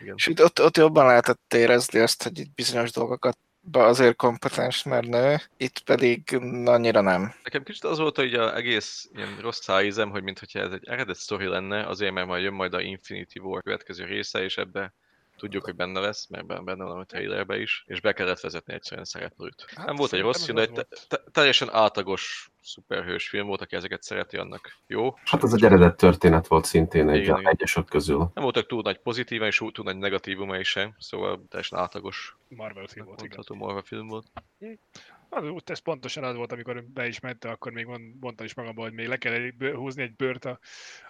Igen. Sőt, ott, ott jobban lehetett érezni azt, hogy itt bizonyos dolgokat azért kompetens, mert nő, itt pedig annyira nem. Nekem kicsit az volt, hogy a egész ilyen rossz szájízem, hogy mintha ez egy eredet sztori lenne, azért mert majd jön majd a Infinity War következő része, és ebbe tudjuk, hogy benne lesz, mert benne van a trailerbe is, és be kellett vezetni egyszerűen szereplőt. Hát, nem volt egy rossz film, de egy te- te- teljesen átlagos szuperhős film volt, aki ezeket szereti, annak jó. Hát az egy eredet történet volt szintén egy igen, egyesek közül. Nem voltak túl nagy pozitívan és túl nagy negatívumai sem, szóval teljesen átlagos Marvel film volt. Igen. Marvel film volt. Az, ez pontosan az volt, amikor be is akkor még mondtam is magamban, hogy még le kell húzni egy bőrt a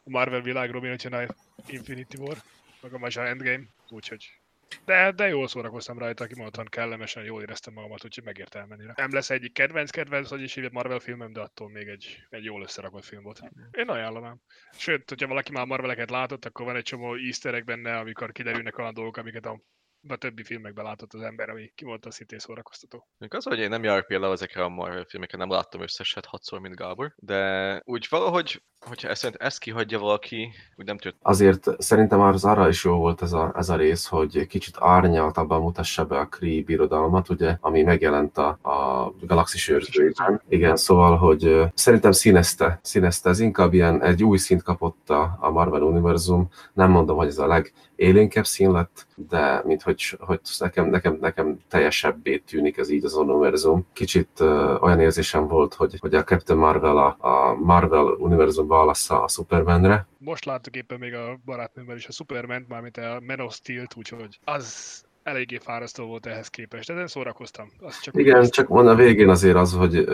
Marvel világról, mint a Infinity War meg a Endgame, úgyhogy de, de jól szórakoztam rajta, kimondottan kellemesen jól éreztem magamat, úgyhogy megért elmenni. Nem lesz egyik kedvenc kedvenc, hogy is hívja Marvel filmem, de attól még egy, egy jól összerakott film volt. Én ajánlom Sőt, hogyha valaki már Marveleket látott, akkor van egy csomó easter benne, amikor kiderülnek olyan dolgok, amiket a a többi filmekben látott az ember, ami ki volt a szintén szórakoztató. Még az, hogy én nem járok például ezekre a Marvel filmekre, nem láttam összeset hatszor, mint Gábor, de úgy valahogy, hogyha ezt, ezt kihagyja valaki, úgy nem tört. Azért szerintem már az arra is jó volt ez a, ez a rész, hogy kicsit árnyaltabban mutassa be a Kree birodalmat, ugye, ami megjelent a, a galaxis őrzőjében. Igen, szóval, hogy szerintem színezte, színezte, ez inkább ilyen egy új szint kapott a, a Marvel univerzum. Nem mondom, hogy ez a leg élénkebb szín lett, de mint hogy, hogy nekem, nekem, nekem teljesebbé tűnik ez így az univerzum. Kicsit uh, olyan érzésem volt, hogy, hogy a Captain Marvel a, a Marvel univerzum válasza a Supermanre. Most láttuk éppen még a barátnőmmel is a Superman, mármint a Man of Steel-t, úgyhogy az eléggé fárasztó volt ehhez képest. Ezen szórakoztam. Azt csak Igen, csak van a végén azért az, hogy,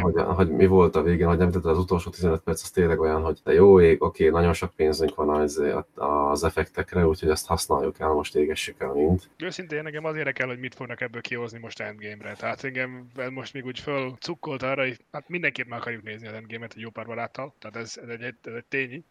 hogy, hogy, mi volt a végén, hogy említetted az utolsó 15 perc, az tényleg olyan, hogy de jó ég, oké, nagyon sok pénzünk van az, az effektekre, úgyhogy ezt használjuk el, most égessük el mind. Őszintén nekem az érdekel, hogy mit fognak ebből kihozni most Endgame-re. Tehát engem most még úgy föl cukkolt arra, hogy hát mindenképp meg akarjuk nézni az Endgame-et egy jó pár baráttal, tehát ez, ez, egy, ez egy tény.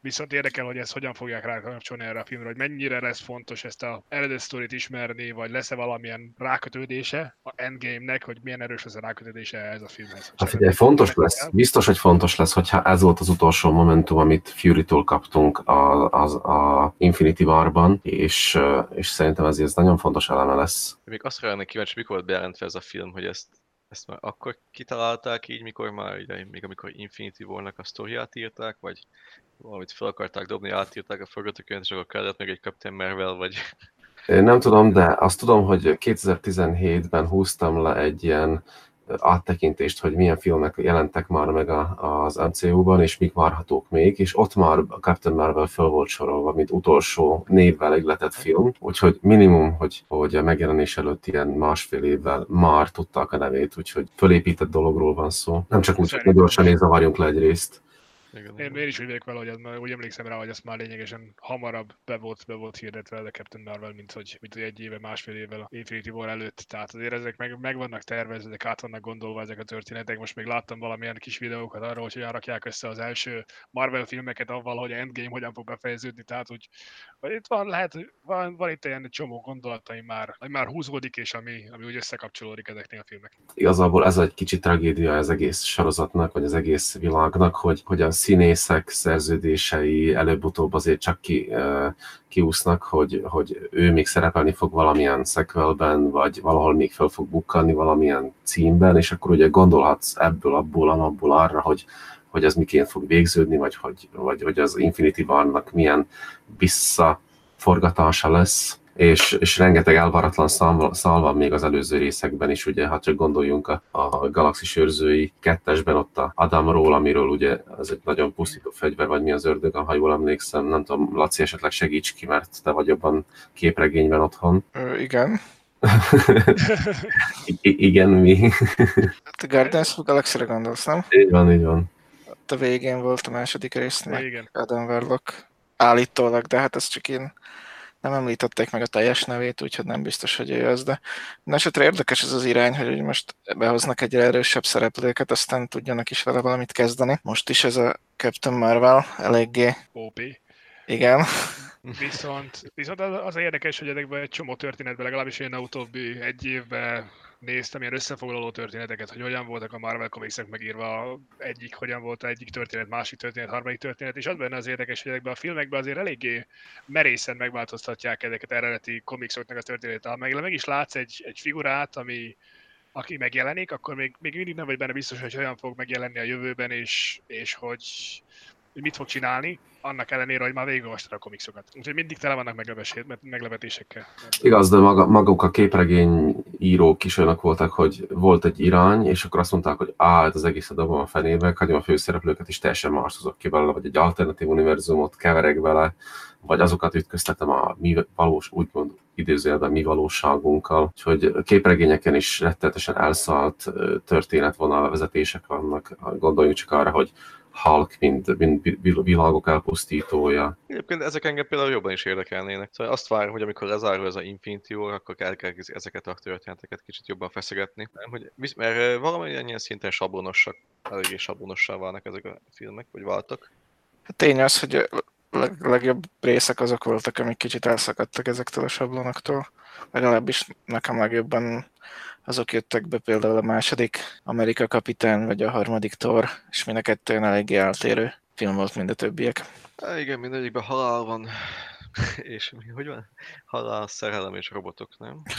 Viszont érdekel, hogy ezt hogyan fogják rákapcsolni erre a filmre, hogy mennyire lesz fontos ezt a eredet sztorit ismerni, vagy lesz-e valamilyen rákötődése a Endgame-nek, hogy milyen erős lesz a rákötődése ez a filmhez. Hát figyelj, fontos lesz, el. biztos, hogy fontos lesz, hogyha ez volt az utolsó momentum, amit Fury-tól kaptunk a, a, a Infinity War-ban, és, és szerintem ez, ez nagyon fontos eleme lesz. Még azt lennék kíváncsi, mikor volt bejelentve ez a film, hogy ezt ezt már akkor kitalálták így, mikor már, ugye, még amikor Infinity War-nak a sztoriát írták, vagy valamit fel akarták dobni, átírták a forgatókönyvet, és akkor kellett még egy Captain Marvel, vagy... Én nem tudom, de azt tudom, hogy 2017-ben húztam le egy ilyen áttekintést, hogy milyen filmek jelentek már meg a, az MCU-ban, és mik várhatók még, és ott már a Captain Marvel föl volt sorolva, mint utolsó névvel egyletett film, úgyhogy minimum, hogy, hogy a megjelenés előtt ilyen másfél évvel már tudták a nevét, úgyhogy fölépített dologról van szó. Nem csak úgy, hogy gyorsan nézve varjunk le egy részt. Igen, én, én is úgy vagyok vele, hogy az, úgy emlékszem rá, hogy ezt már lényegesen hamarabb be volt, be volt hirdetve a Captain Marvel, mint hogy, mint hogy egy éve, másfél évvel a Infinity War előtt. Tehát azért ezek meg, meg vannak tervezve, ezek át vannak gondolva ezek a történetek. Most még láttam valamilyen kis videókat arról, hogy hogyan rakják össze az első Marvel filmeket avval, hogy Endgame hogyan fog befejeződni. Tehát, hogy, hogy itt van, lehet, van, van itt ilyen csomó gondolataim már, ami már húzódik, és ami, ami úgy összekapcsolódik ezeknél a filmek. Igazából ez egy kicsit tragédia az egész sorozatnak, vagy az egész világnak, hogy, hogy a színészek szerződései előbb-utóbb azért csak ki, kiúsznak, hogy, hogy ő még szerepelni fog valamilyen sequelben, vagy valahol még fel fog bukkanni valamilyen címben, és akkor ugye gondolhatsz ebből, abból, abból arra, hogy, hogy ez miként fog végződni, vagy hogy, vagy, hogy az Infinity War-nak milyen visszaforgatása lesz és, és rengeteg elvaratlan szal, szal van még az előző részekben is, ugye, ha csak gondoljunk a, a galaxis őrzői kettesben ott a Adamról, amiről ugye ez egy nagyon pusztító fegyver, vagy mi az ördög, ha jól emlékszem, nem tudom, Laci esetleg segíts ki, mert te vagy jobban képregényben otthon. Ö, igen. (laughs) I- igen, mi? Hát a Guardians of Galaxy-re gondolsz, nem? Így van, így van. Ott a végén volt a második résznél. Igen. Adam Warlock állítólag, de hát ez csak én nem említették meg a teljes nevét, úgyhogy nem biztos, hogy ő az, de esetre érdekes ez az irány, hogy most behoznak egyre erősebb szereplőket, aztán tudjanak is vele valamit kezdeni. Most is ez a Captain Marvel eléggé... OP. Igen. (laughs) Viszont, viszont az, az érdekes, hogy ezekben egy csomó történetben, legalábbis én a utóbbi egy évben néztem ilyen összefoglaló történeteket, hogy hogyan voltak a Marvel comics megírva, egyik hogyan volt egyik történet, másik történet, harmadik történet, és az benne az érdekes, hogy ezekben a filmekben azért eléggé merészen megváltoztatják ezeket eredeti komikszoknak a történetet. Ha meg, meg is látsz egy, egy figurát, ami, aki megjelenik, akkor még, még mindig nem vagy benne biztos, hogy hogyan fog megjelenni a jövőben, és, és hogy hogy mit fog csinálni, annak ellenére, hogy már végigolvastad a komikszokat. Úgyhogy mindig tele vannak meglepetésekkel. Igaz, de maga, maguk a képregény írók is olyanok voltak, hogy volt egy irány, és akkor azt mondták, hogy á, ez az egész dobom a fenébe, hagyom a főszereplőket, és teljesen más ki belőle, vagy egy alternatív univerzumot keverek vele, vagy azokat ütköztetem a mi valós, úgymond idézőjelben mi valóságunkkal. Úgyhogy képregényeken is rettenetesen elszállt történetvonal vezetések vannak. Gondoljunk csak arra, hogy Hulk, mint, mint világok elpusztítója. Egyébként ezek engem például jobban is érdekelnének. Szóval azt várom, hogy amikor lezárul ez a Infinity War, akkor kell, kell ezeket a történeteket kicsit jobban feszegetni. Hogy, mert valamilyen szinten sablonosak, eléggé sablonossá válnak ezek a filmek, vagy váltak. Tény az, hogy a leg, legjobb részek azok voltak, amik kicsit elszakadtak ezektől a sablonoktól. Legalábbis nekem legjobban azok jöttek be például a második Amerika Kapitán, vagy a harmadik Thor, és mind a kettőn eléggé eltérő film volt, mind a többiek. Há, igen, mindegyikben halál van. (laughs) És mi, hogy van? Halál, szerelem és robotok, nem? (laughs)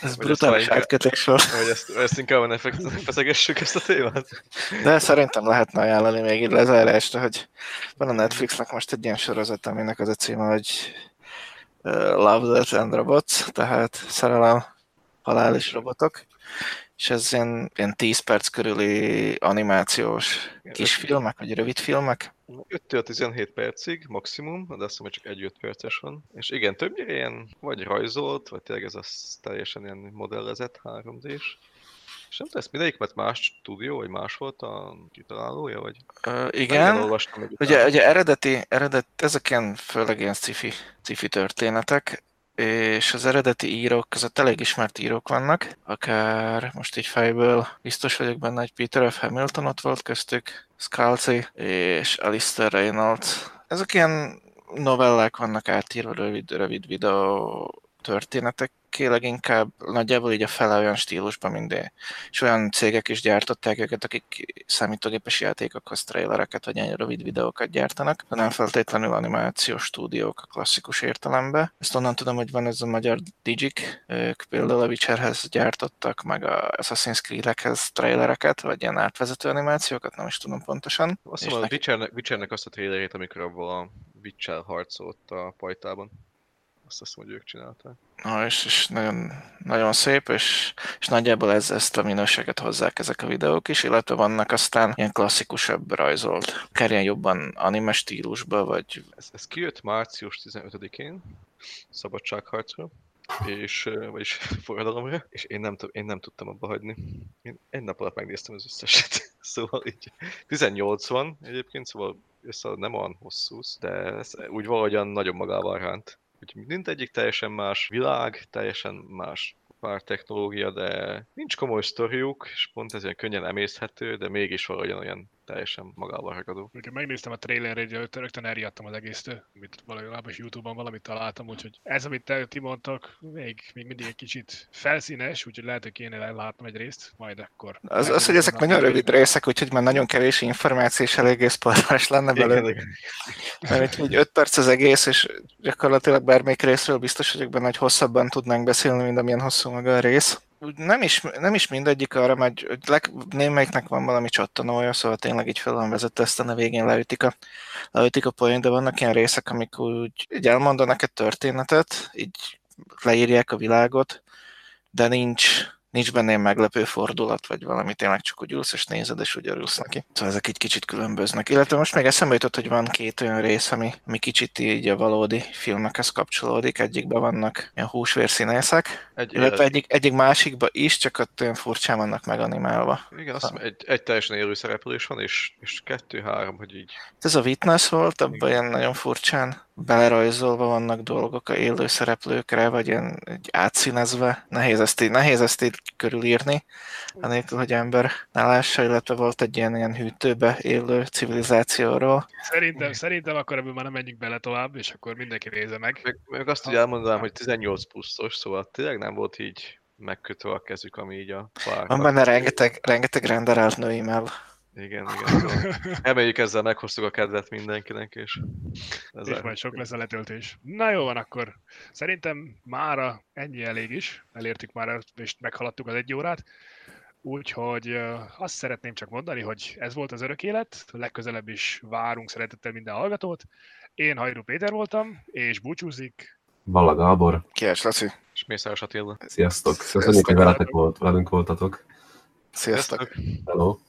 Ez brutális átkötés volt. Hogy ezt, ezt inkább ne feszegessük ezt a témát. De szerintem lehetne ajánlani még így lezárásra, hogy van a Netflixnek most egy ilyen sorozat, aminek az a címe, hogy Love, Death and Robots, tehát szerelem, halál és robotok. és ez ilyen, ilyen 10 perc körüli animációs kisfilmek, vagy rövid filmek. 5-17 percig maximum, de azt hiszem, hogy csak 1-5 perces van. És igen, többnyire ilyen vagy rajzolt, vagy tényleg ez az teljesen ilyen modellezett 3D-s. És nem lesz mindegyik, mert más stúdió, vagy más volt a kitalálója, vagy? Uh, igen, olvastam ugye, ugye eredeti, eredet, ezek ilyen, főleg ilyen sci-fi, sci-fi történetek, és az eredeti írók között elég ismert írók vannak, akár most így fejből biztos vagyok benne, hogy Peter F. Hamilton ott volt köztük, Scalzi és Alistair Reynolds. Ezek ilyen novellák vannak átírva, rövid, rövid videó történetek leginkább nagyjából így a fele olyan stílusban minden. És olyan cégek is gyártották őket, akik számítógépes játékokhoz trailereket vagy ilyen rövid videókat gyártanak, de nem feltétlenül animációs stúdiók a klasszikus értelemben. Ezt onnan tudom, hogy van ez a magyar Digic, ők például a Witcherhez gyártottak, meg a Assassin's Creed-ekhez trailereket, vagy ilyen átvezető animációkat, nem is tudom pontosan. Azt mondom, a Witchernek, Witchernek azt a trailerét, amikor abban a Witcher harcolt a pajtában. Azt hiszem, hogy ők csinálták. Na, és, és nagyon, nagyon szép, és, és nagyjából ez, ezt a minőséget hozzák ezek a videók is, illetve vannak aztán ilyen klasszikusabb rajzolt, akár ilyen jobban anime stílusba, vagy... Ez, ez kijött március 15-én, szabadságharcra, és, vagyis (laughs) forradalomra, és én nem, én nem tudtam abba hagyni. Én egy nap alatt megnéztem az összeset, (laughs) szóval így 18 van egyébként, szóval össze nem olyan hosszú, de ez úgy valahogyan nagyon magával ránt. Úgyhogy mindegyik teljesen más világ, teljesen más pár technológia, de nincs komoly sztoriuk, és pont ezért könnyen emészhető, de mégis valahogyan olyan teljesen magával ragadó. Amikor megnéztem a trailerét, rögtön elriadtam az egésztől, amit valójában is Youtube-on valamit találtam, úgyhogy ez, amit te, ti mondtak, még, még mindig egy kicsit felszínes, úgyhogy lehet, hogy kéne látnom egy részt, majd akkor. Az, az hogy ezek nagyon rövid részek, úgyhogy már nagyon kevés információ és eléggé spoileres lenne belőle. Mert így 5 perc az egész, és gyakorlatilag bármelyik részről biztos vagyok benne, hogy hosszabban tudnánk beszélni, mint amilyen hosszú maga a rész nem is, nem is mindegyik arra megy, leg, némelyiknek van valami csattanója, szóval tényleg így fel van vezető, aztán a végén leütik a, leütik a poén, de vannak ilyen részek, amik úgy így elmondanak egy történetet, így leírják a világot, de nincs, nincs benne egy meglepő fordulat, vagy valami tényleg csak úgy ülsz és nézed, és úgy örülsz neki. Szóval ezek egy kicsit különböznek. Illetve most még eszembe jutott, hogy van két olyan rész, ami, ami kicsit így a valódi filmekhez kapcsolódik. Egyikben vannak ilyen húsvérszínészek, egy illetve egyik, egyik másikban is, csak ott olyan furcsán vannak meganimálva. Igen, azt mondom, egy, egy teljesen élő szereplés van, és, és kettő-három, hogy így. Ez a Witness volt, abban ilyen nagyon furcsán belerajzolva vannak dolgok a élő szereplőkre, vagy ilyen egy átszínezve. Nehéz ezt így, nehéz ezt így körülírni, anélkül, hogy ember ne lássa, illetve volt egy ilyen, ilyen hűtőbe élő civilizációról. Szerintem, szerintem akkor ebből már nem menjünk bele tovább, és akkor mindenki nézze meg. Meg, meg azt, hogy elmondanám, hogy 18 pluszos, szóval tényleg nem volt így megkötve a kezük, ami így a. Van benne rengeteg, rengeteg renderált nőimmel. Igen, igen. Emeljük ezzel, meghoztuk a kedvet mindenkinek, és... Ez és majd sok lesz a letöltés. Na jó van, akkor szerintem mára ennyi elég is. Elértük már, és meghaladtuk az egy órát. Úgyhogy azt szeretném csak mondani, hogy ez volt az örök élet, legközelebb is várunk szeretettel minden hallgatót. Én Hajrú Péter voltam, és búcsúzik. Balla Gábor. Kies Laci. És Mészáros Attila. Sziasztok. Köszönjük, hogy veletek volt, velünk voltatok. Sziasztok. Hello.